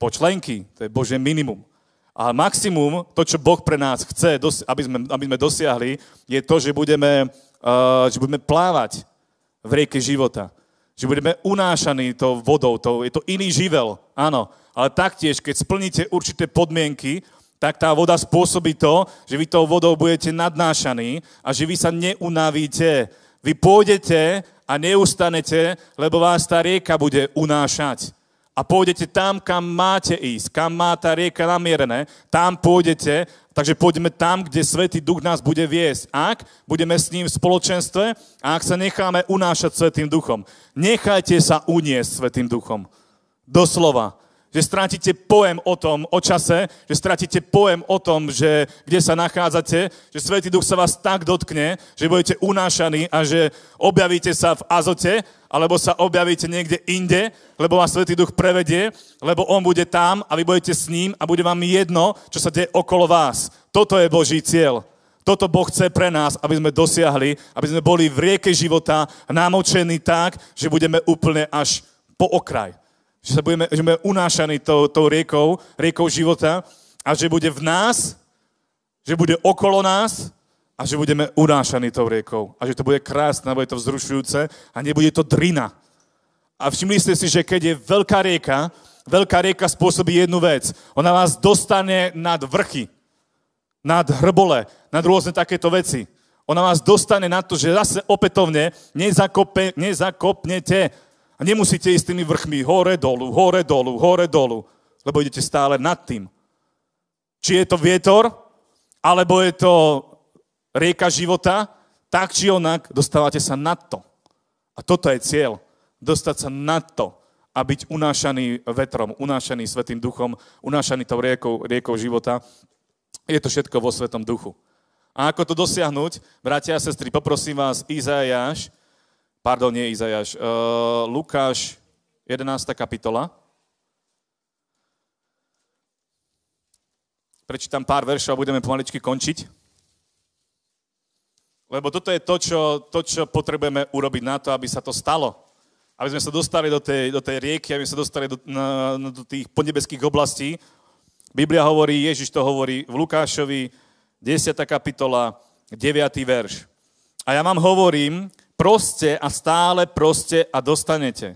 [SPEAKER 3] Po členky, to je Bože minimum. A maximum, to, čo Boh pre nás chce, aby sme, aby sme dosiahli, je to, že budeme, uh, že budeme plávať v rieke života. Že budeme unášaní tou vodou, to, je to iný živel, áno. Ale taktiež, keď splníte určité podmienky, tak tá voda spôsobí to, že vy tou vodou budete nadnášaní a že vy sa neunavíte. Vy pôjdete a neustanete, lebo vás tá rieka bude unášať. A pôjdete tam, kam máte ísť, kam má tá rieka namierené, tam pôjdete, takže pôjdeme tam, kde Svetý Duch nás bude viesť. Ak budeme s ním v spoločenstve a ak sa necháme unášať Svetým Duchom. Nechajte sa uniesť Svetým Duchom. Doslova že stratíte pojem o tom, o čase, že stratíte pojem o tom, že kde sa nachádzate, že Svetý Duch sa vás tak dotkne, že budete unášaní a že objavíte sa v azote, alebo sa objavíte niekde inde, lebo vás Svetý Duch prevedie, lebo On bude tam a vy budete s ním a bude vám jedno, čo sa deje okolo vás. Toto je Boží cieľ. Toto Boh chce pre nás, aby sme dosiahli, aby sme boli v rieke života namočení tak, že budeme úplne až po okraj že, sa budeme, že budeme unášaní tou, tou riekou, riekou života a že bude v nás, že bude okolo nás a že budeme unášaní tou riekou. A že to bude krásne, bude to vzrušujúce a nebude to drina. A všimli ste si, že keď je veľká rieka, veľká rieka spôsobí jednu vec. Ona vás dostane nad vrchy, nad hrbole, nad rôzne takéto veci. Ona vás dostane na to, že zase opätovne nezakope, nezakopnete a nemusíte ísť tými vrchmi hore, dolu, hore, dolu, hore, dolu, lebo idete stále nad tým. Či je to vietor, alebo je to rieka života, tak či onak dostávate sa nad to. A toto je cieľ. Dostať sa nad to a byť unášaný vetrom, unášaný Svetým duchom, unášaný tou riekou, riekou života. Je to všetko vo Svetom duchu. A ako to dosiahnuť, bratia a sestry, poprosím vás, Izajáš pardon, nie Izajaš, uh, Lukáš, 11. kapitola. Prečítam pár veršov a budeme pomaličky končiť. Lebo toto je to čo, to, čo potrebujeme urobiť na to, aby sa to stalo. Aby sme sa dostali do tej, do tej rieky, aby sme sa dostali do, na, do tých podnebeských oblastí. Biblia hovorí, Ježiš to hovorí v Lukášovi, 10. kapitola, 9. verš. A ja vám hovorím, proste a stále proste a dostanete.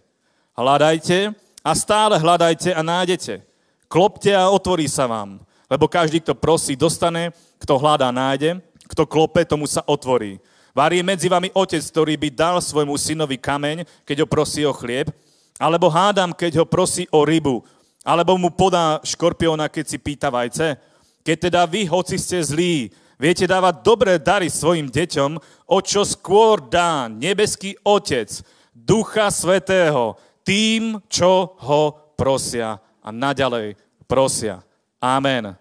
[SPEAKER 3] Hľadajte a stále hľadajte a nájdete. Klopte a otvorí sa vám. Lebo každý, kto prosí, dostane, kto hľadá, nájde, kto klope, tomu sa otvorí. Varí medzi vami otec, ktorý by dal svojmu synovi kameň, keď ho prosí o chlieb, alebo hádam, keď ho prosí o rybu, alebo mu podá škorpióna, keď si pýta vajce. Keď teda vy, hoci ste zlí, viete dávať dobré dary svojim deťom, o čo skôr dá nebeský Otec, Ducha Svetého, tým, čo ho prosia a naďalej prosia. Amen.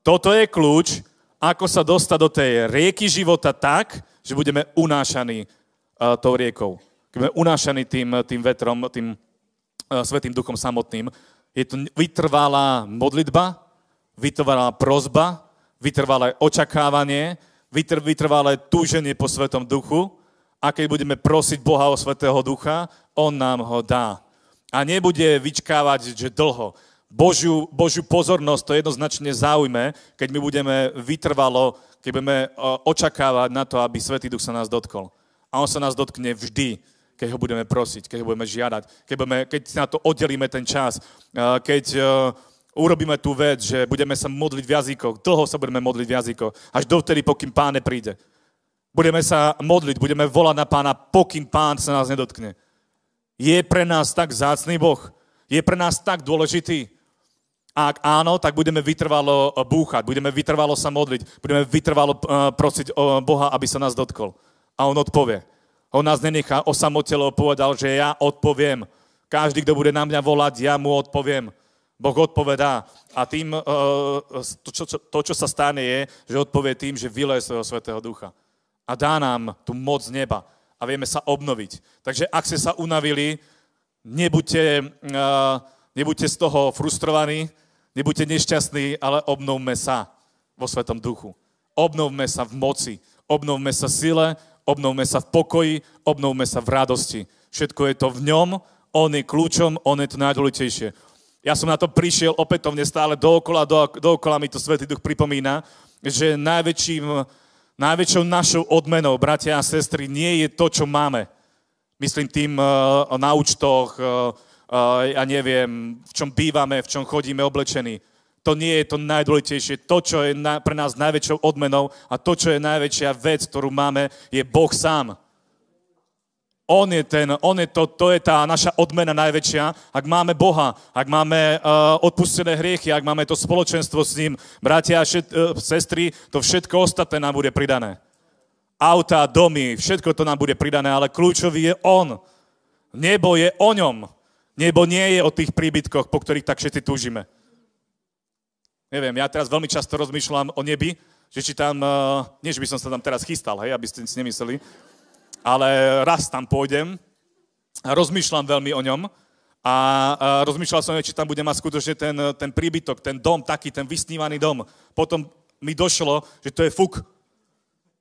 [SPEAKER 3] Toto je kľúč, ako sa dostať do tej rieky života tak, že budeme unášaní uh, tou riekou. Budeme unášaní tým, tým vetrom, tým uh, svetým duchom samotným. Je to vytrvalá modlitba, vytrvalá prozba, vytrvalé očakávanie, vytr, vytrvalé túženie po Svetom duchu a keď budeme prosiť Boha o Svetého ducha, On nám ho dá. A nebude vyčkávať, že dlho. Božiu, Božiu pozornosť to jednoznačne zaujme, keď my budeme vytrvalo, keď budeme e, očakávať na to, aby Svetý Duch sa nás dotkol. A On sa nás dotkne vždy, keď ho budeme prosiť, keď ho budeme žiadať, keď, budeme, keď si na to oddelíme ten čas, e, keď e, urobíme tú vec, že budeme sa modliť v jazykoch, dlho sa budeme modliť v jazykoch, až dovtedy, pokým Pán nepríde. Budeme sa modliť, budeme volať na Pána, pokým Pán sa nás nedotkne. Je pre nás tak zácný Boh. Je pre nás tak dôležitý. A ak áno, tak budeme vytrvalo búchať, budeme vytrvalo sa modliť, budeme vytrvalo eh, prosiť Boha, aby sa nás dotkol. A on odpovie. On nás nenechá osamotelo, povedal, že ja odpoviem. Každý, kto bude na mňa volať, ja mu odpoviem. Boh odpovedá. A tým, eh, to, čo, to, čo sa stane, je, že odpovie tým, že vyleje svojho Svetého Ducha. A dá nám tú moc neba. A vieme sa obnoviť. Takže ak ste sa unavili, nebuďte, nebuďte z toho frustrovaní, Nebuďte nešťastní, ale obnovme sa vo Svetom duchu. Obnovme sa v moci, obnovme sa v sile, obnovme sa v pokoji, obnovme sa v radosti. Všetko je to v ňom, on je kľúčom, on je to najdôležitejšie. Ja som na to prišiel opätovne stále dookola, do, dookola mi to Svetý Duch pripomína, že najväčším, najväčšou našou odmenou, bratia a sestry, nie je to, čo máme. Myslím tým uh, na účtoch, uh, ja neviem, v čom bývame, v čom chodíme oblečení. To nie je to najdôležitejšie. To, čo je na, pre nás najväčšou odmenou a to, čo je najväčšia vec, ktorú máme, je Boh sám. On je, ten, on je to, to je tá naša odmena najväčšia. Ak máme Boha, ak máme uh, odpustené hriechy, ak máme to spoločenstvo s ním, bratia a šet, uh, sestry, to všetko ostatné nám bude pridané. Auta, domy, všetko to nám bude pridané, ale kľúčový je On. Nebo je o ňom. Nebo nie je o tých príbytkoch, po ktorých tak všetci túžime. Neviem, ja teraz veľmi často rozmýšľam o nebi, že či tam, uh, nie že by som sa tam teraz chystal, hej, aby ste si nemysleli, ale raz tam pôjdem a rozmýšľam veľmi o ňom a rozmýšľal som, či tam bude mať skutočne ten, ten príbytok, ten dom, taký ten vysnívaný dom. Potom mi došlo, že to je fuk,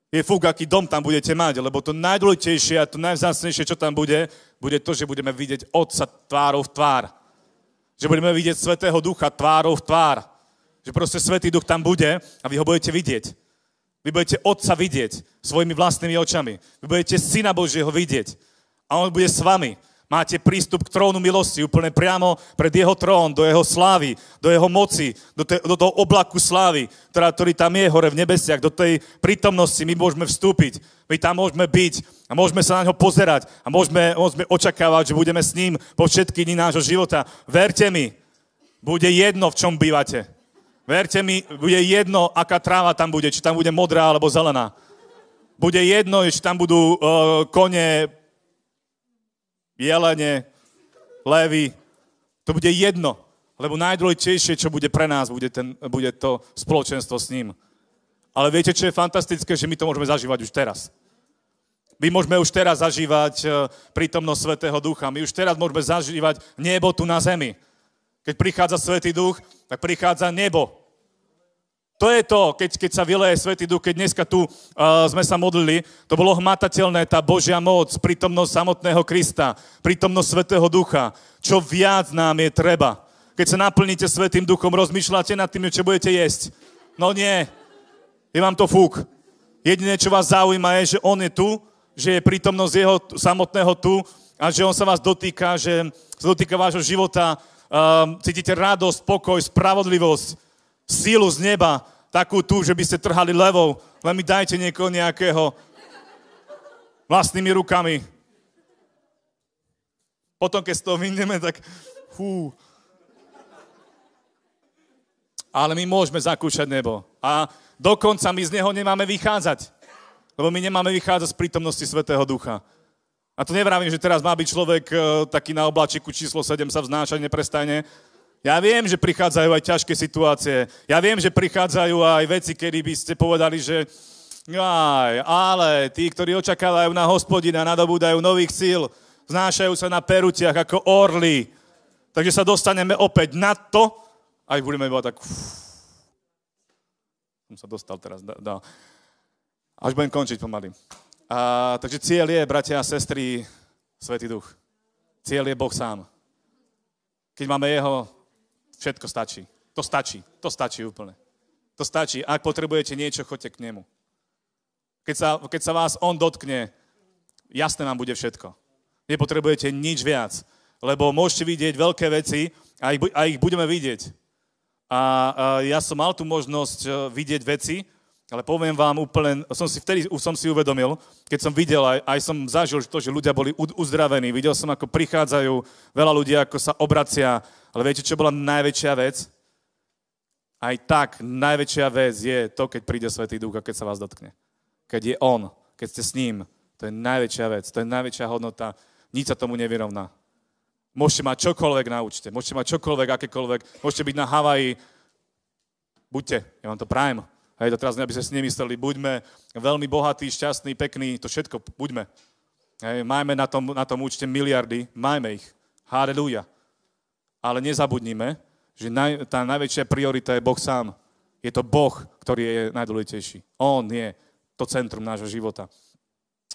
[SPEAKER 3] je fúk, aký dom tam budete mať, lebo to najdôležitejšie a to najvzácnejšie, čo tam bude, bude to, že budeme vidieť Otca tvárou v tvár. Že budeme vidieť Svetého Ducha tvárou v tvár. Že proste Svetý Duch tam bude a vy ho budete vidieť. Vy budete Otca vidieť svojimi vlastnými očami. Vy budete Syna Božieho vidieť. A On bude s vami. Máte prístup k trónu milosti úplne priamo pred jeho trón, do jeho slávy, do jeho moci, do, te, do toho oblaku slávy, ktorá, ktorý tam je hore v nebesiach, do tej prítomnosti my môžeme vstúpiť, my tam môžeme byť a môžeme sa na ňo pozerať a môžeme, môžeme očakávať, že budeme s ním po všetky dní nášho života. Verte mi, bude jedno, v čom bývate. Verte mi, bude jedno, aká tráva tam bude, či tam bude modrá alebo zelená. Bude jedno, či tam budú uh, kone jelene, levy, to bude jedno. Lebo najdôležitejšie, čo bude pre nás, bude, ten, bude to spoločenstvo s ním. Ale viete, čo je fantastické? Že my to môžeme zažívať už teraz. My môžeme už teraz zažívať e, prítomnosť Svetého Ducha. My už teraz môžeme zažívať nebo tu na zemi. Keď prichádza Svetý Duch, tak prichádza nebo. To je to, keď, keď sa vyleje Svetý Duch, keď dneska tu uh, sme sa modlili, to bolo hmatateľné, tá Božia moc, prítomnosť samotného Krista, prítomnosť Svetého Ducha. Čo viac nám je treba. Keď sa naplníte Svetým Duchom, rozmýšľate nad tým, čo budete jesť. No nie, je vám to fúk. Jediné, čo vás zaujíma, je, že On je tu, že je prítomnosť Jeho samotného tu a že on sa vás dotýka, že sa dotýka vášho života, um, cítite radosť, pokoj, spravodlivosť, sílu z neba, takú tu, že by ste trhali levou, len mi dajte niekoho nejakého vlastnými rukami. Potom, keď z toho vyjdeme, tak fú. Ale my môžeme zakúšať nebo. A dokonca my z neho nemáme vychádzať. Lebo my nemáme vychádzať z prítomnosti Svetého Ducha. A to nevravím, že teraz má byť človek e, taký na oblačiku číslo 7 sa vznášať neprestajne. Ja viem, že prichádzajú aj ťažké situácie. Ja viem, že prichádzajú aj veci, kedy by ste povedali, že aj, ale tí, ktorí očakávajú na hospodina, nadobúdajú nových síl, znášajú sa na perutiach ako orly. Takže sa dostaneme opäť na to, aj budeme iba tak... Som sa dostal teraz. Da. Až budem končiť pomaly. A, takže cieľ je, bratia a sestry, Svetý Duch. Cieľ je Boh sám. Keď máme Jeho, všetko stačí. To stačí. To stačí úplne. To stačí. Ak potrebujete niečo, choďte k Nemu. Keď sa, keď sa vás On dotkne, jasné vám bude všetko. Nepotrebujete nič viac. Lebo môžete vidieť veľké veci a ich, a ich budeme vidieť. A, a ja som mal tu možnosť e, vidieť veci, ale poviem vám úplne, som si vtedy som si uvedomil, keď som videl, aj, aj som zažil to, že ľudia boli uzdravení. Videl som, ako prichádzajú veľa ľudí, ako sa obracia. Ale viete, čo bola najväčšia vec? Aj tak najväčšia vec je to, keď príde Svetý Duch a keď sa vás dotkne. Keď je On, keď ste s ním. To je najväčšia vec, to je najväčšia hodnota. Nič sa tomu nevyrovná. Môžete mať čokoľvek na účte, môžete mať čokoľvek, akékoľvek, môžete byť na Havaji. Buďte, ja vám to prajem Hej, to teraz aby ste si nemysleli, buďme veľmi bohatí, šťastní, pekní, to všetko, buďme. Hej, majme na tom, na tom účte miliardy, majme ich. Halleluja. Ale nezabudnime, že naj, tá najväčšia priorita je Boh sám. Je to Boh, ktorý je najdôležitejší. On je to centrum nášho života.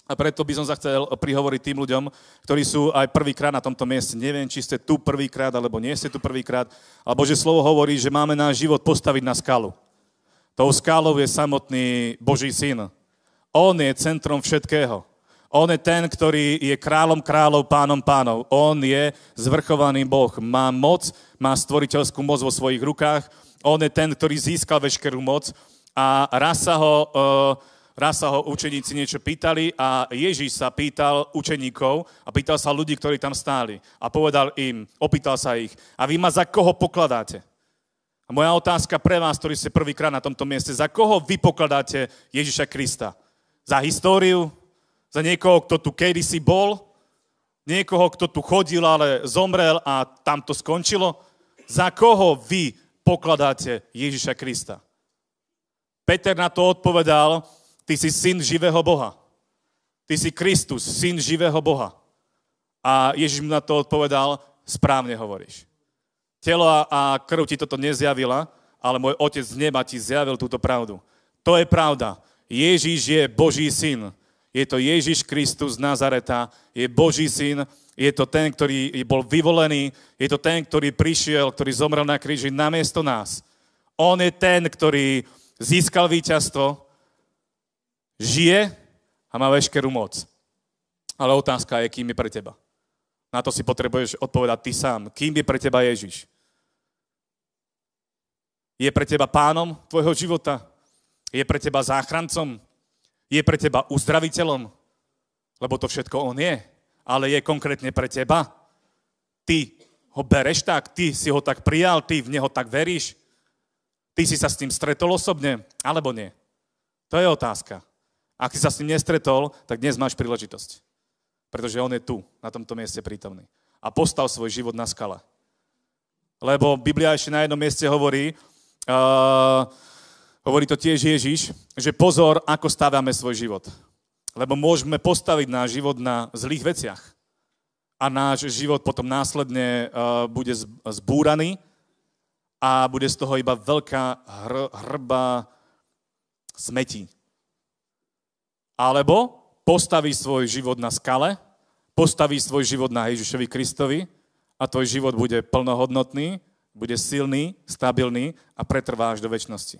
[SPEAKER 3] A preto by som sa chcel prihovoriť tým ľuďom, ktorí sú aj prvýkrát na tomto mieste. Neviem, či ste tu prvýkrát, alebo nie ste tu prvýkrát. alebo že slovo hovorí, že máme náš život postaviť na skalu. Tou skálou je samotný Boží syn. On je centrom všetkého. On je ten, ktorý je kráľom kráľov, pánom pánov. On je zvrchovaný Boh. Má moc, má stvoriteľskú moc vo svojich rukách. On je ten, ktorý získal veškerú moc. A raz sa ho, uh, raz sa ho učeníci niečo pýtali a Ježíš sa pýtal učeníkov a pýtal sa ľudí, ktorí tam stáli. A povedal im, opýtal sa ich, a vy ma za koho pokladáte? Moja otázka pre vás, ktorí ste prvýkrát na tomto mieste, za koho vy pokladáte Ježiša Krista? Za históriu? Za niekoho, kto tu kedysi bol? Niekoho, kto tu chodil, ale zomrel a tam to skončilo? Za koho vy pokladáte Ježiša Krista? Peter na to odpovedal, ty si syn živého Boha. Ty si Kristus, syn živého Boha. A Ježiš mu na to odpovedal, správne hovoríš. Telo a krv ti toto nezjavila, ale môj otec z neba ti zjavil túto pravdu. To je pravda. Ježíš je Boží syn. Je to Ježiš Kristus z Nazareta, je Boží syn, je to ten, ktorý bol vyvolený, je to ten, ktorý prišiel, ktorý zomrel na kríži namiesto nás. On je ten, ktorý získal víťazstvo, žije a má veškerú moc. Ale otázka je, kým je pre teba. Na to si potrebuješ odpovedať ty sám. Kým je pre teba Ježiš? Je pre teba pánom tvojho života? Je pre teba záchrancom? Je pre teba uzdraviteľom? Lebo to všetko on je. Ale je konkrétne pre teba. Ty ho bereš tak, ty si ho tak prijal, ty v neho tak veríš. Ty si sa s tým stretol osobne, alebo nie? To je otázka. Ak si sa s ním nestretol, tak dnes máš príležitosť. Pretože on je tu, na tomto mieste prítomný. A postal svoj život na skale. Lebo Biblia ešte na jednom mieste hovorí, Uh, hovorí to tiež Ježiš, že pozor, ako stávame svoj život. Lebo môžeme postaviť náš život na zlých veciach. A náš život potom následne uh, bude zbúraný a bude z toho iba veľká hr- hrba smetí. Alebo postaví svoj život na skale, postaví svoj život na Ježišovi Kristovi a tvoj život bude plnohodnotný bude silný, stabilný a pretrvá až do väčšnosti.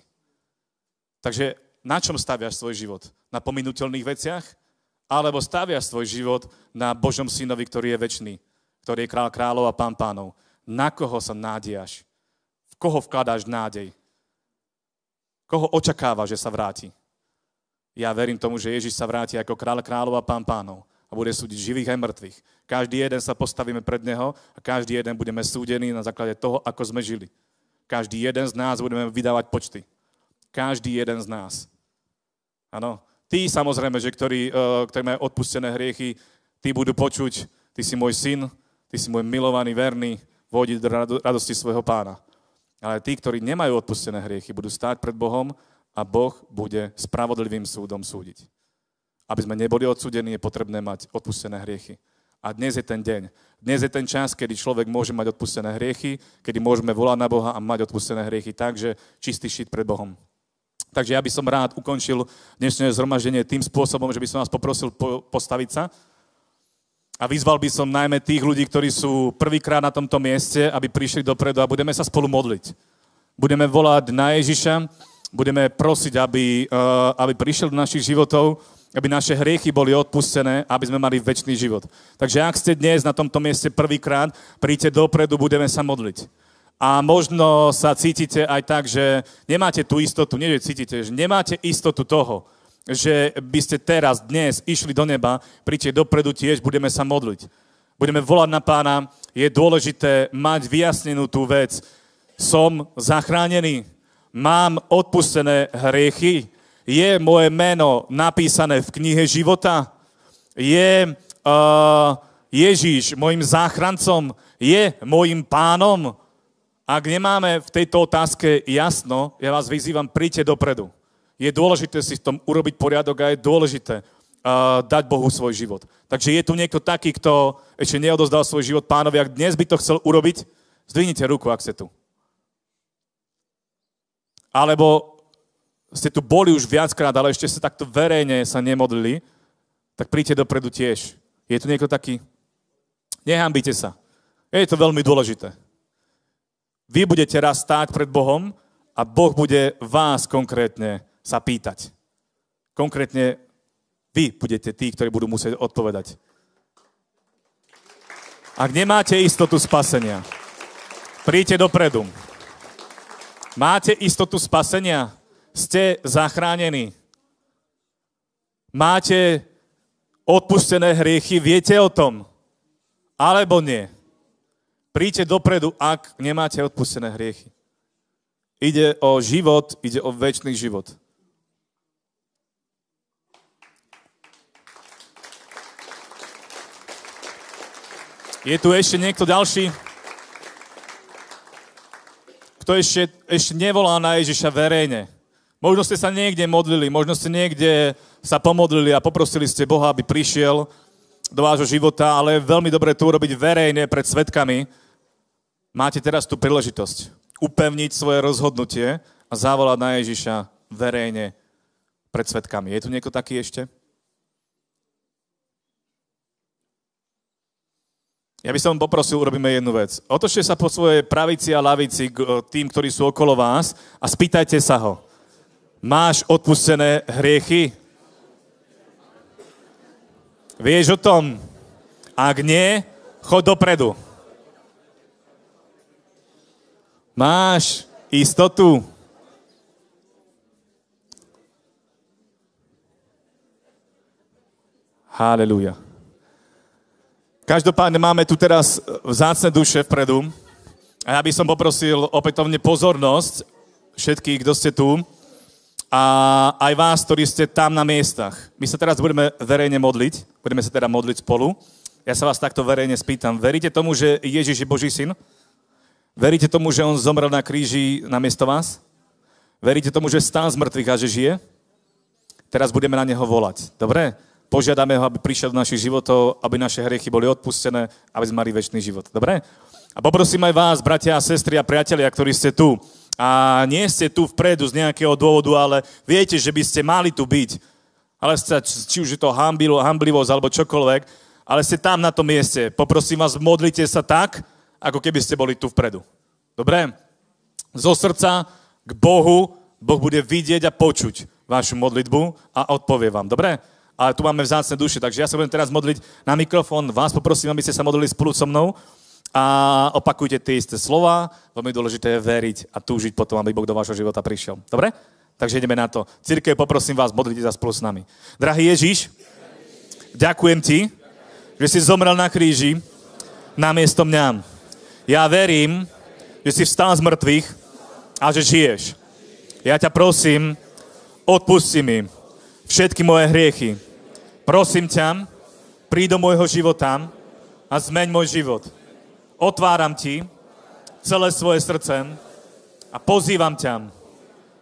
[SPEAKER 3] Takže na čom staviaš svoj život? Na pominuteľných veciach? alebo staviaš svoj život na Božom synovi, ktorý je väčší, ktorý je král kráľov a pán pánov. Na koho sa nádiaš? V koho vkladáš nádej? Koho očakáva, že sa vráti? Ja verím tomu, že Ježiš sa vráti ako kráľ kráľov a pán pánov a bude súdiť živých aj mŕtvych. Každý jeden sa postavíme pred Neho a každý jeden budeme súdení na základe toho, ako sme žili. Každý jeden z nás budeme vydávať počty. Každý jeden z nás. Áno. Tí samozrejme, že ktorí, uh, ktorí majú odpustené hriechy, tí budú počuť, ty si môj syn, ty si môj milovaný, verný, vodiť do radosti svojho pána. Ale tí, ktorí nemajú odpustené hriechy, budú stáť pred Bohom a Boh bude spravodlivým súdom súdiť. Aby sme neboli odsudení, je potrebné mať odpustené hriechy. A dnes je ten deň. Dnes je ten čas, kedy človek môže mať odpustené hriechy, kedy môžeme volať na Boha a mať odpustené hriechy tak, že čistý šit pred Bohom. Takže ja by som rád ukončil dnešné zhromaždenie tým spôsobom, že by som vás poprosil po, postaviť sa. A vyzval by som najmä tých ľudí, ktorí sú prvýkrát na tomto mieste, aby prišli dopredu a budeme sa spolu modliť. Budeme volať na Ježiša, budeme prosiť, aby, uh, aby prišiel do našich životov, aby naše hriechy boli odpustené, aby sme mali väčší život. Takže ak ste dnes na tomto mieste prvýkrát, príďte dopredu, budeme sa modliť. A možno sa cítite aj tak, že nemáte tú istotu, nie že cítite, že nemáte istotu toho, že by ste teraz, dnes išli do neba, príďte dopredu tiež, budeme sa modliť. Budeme volať na pána, je dôležité mať vyjasnenú tú vec. Som zachránený, mám odpustené hriechy, je moje meno napísané v knihe života? Je uh, Ježíš môjim záchrancom? Je môjim pánom? Ak nemáme v tejto otázke jasno, ja vás vyzývam, príďte dopredu. Je dôležité si v tom urobiť poriadok a je dôležité uh, dať Bohu svoj život. Takže je tu niekto taký, kto ešte neodozdal svoj život pánovi. Ak dnes by to chcel urobiť, zdvihnite ruku, ak ste tu. Alebo ste tu boli už viackrát, ale ešte sa takto verejne sa nemodlili, tak príďte dopredu tiež. Je tu niekto taký? Nehambite sa. Je to veľmi dôležité. Vy budete raz stáť pred Bohom a Boh bude vás konkrétne sa pýtať. Konkrétne vy budete tí, ktorí budú musieť odpovedať. Ak nemáte istotu spasenia, príďte dopredu. Máte istotu spasenia? Ste zachránení. Máte odpustené hriechy, viete o tom? Alebo nie? Príďte dopredu, ak nemáte odpustené hriechy. Ide o život, ide o väčší život. Je tu ešte niekto ďalší? Kto ešte, ešte nevolá na Ježiša verejne? Možno ste sa niekde modlili, možno ste niekde sa pomodlili a poprosili ste Boha, aby prišiel do vášho života, ale je veľmi dobre to urobiť verejne pred svetkami. Máte teraz tú príležitosť upevniť svoje rozhodnutie a zavolať na Ježiša verejne pred svetkami. Je tu niekto taký ešte? Ja by som poprosil, urobíme jednu vec. Otočte sa po svojej pravici a lavici k tým, ktorí sú okolo vás a spýtajte sa ho. Máš odpustené hriechy? Vieš o tom? Ak nie, chod dopredu. Máš istotu? Haleluja. Každopádne máme tu teraz vzácne duše vpredu. A ja by som poprosil opätovne pozornosť všetkých, kto ste tu a aj vás, ktorí ste tam na miestach. My sa teraz budeme verejne modliť, budeme sa teda modliť spolu. Ja sa vás takto verejne spýtam, veríte tomu, že Ježiš je Boží syn? Veríte tomu, že On zomrel na kríži na miesto vás? Veríte tomu, že stál z mŕtvych a že žije? Teraz budeme na Neho volať. Dobre? Požiadame Ho, aby prišiel do našich životov, aby naše hriechy boli odpustené, aby sme mali väčší život. Dobre? A poprosím aj vás, bratia a sestry a priatelia, ktorí ste tu, a nie ste tu vpredu z nejakého dôvodu, ale viete, že by ste mali tu byť. Ale ste, či už je to hambilo, hamblivosť alebo čokoľvek, ale ste tam na tom mieste. Poprosím vás, modlite sa tak, ako keby ste boli tu vpredu. Dobre? Zo srdca k Bohu, Boh bude vidieť a počuť vašu modlitbu a odpovie vám. Dobre? ale tu máme vzácne duše. Takže ja sa budem teraz modliť na mikrofón. Vás poprosím, aby ste sa modlili spolu so mnou a opakujte tie isté slova. Veľmi dôležité je veriť a túžiť potom, aby Boh do vášho života prišiel. Dobre? Takže ideme na to. Církev, poprosím vás, modlite sa spolu s nami. Drahý Ježiš, ďakujem ti, že si zomrel na kríži namiesto mňa. Ja verím, že si vstal z mŕtvych a že žiješ. Ja ťa prosím, odpusti mi všetky moje hriechy. Prosím ťa, príď do môjho života a zmeň môj život. Otváram ti celé svoje srdce a pozývam ťa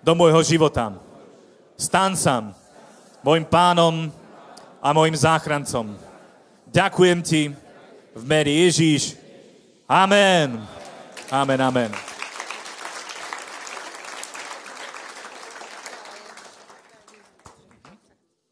[SPEAKER 3] do môjho života. Stan sa môjim pánom a môjim záchrancom. Ďakujem ti v mene Ježíš. Amen. Amen, amen.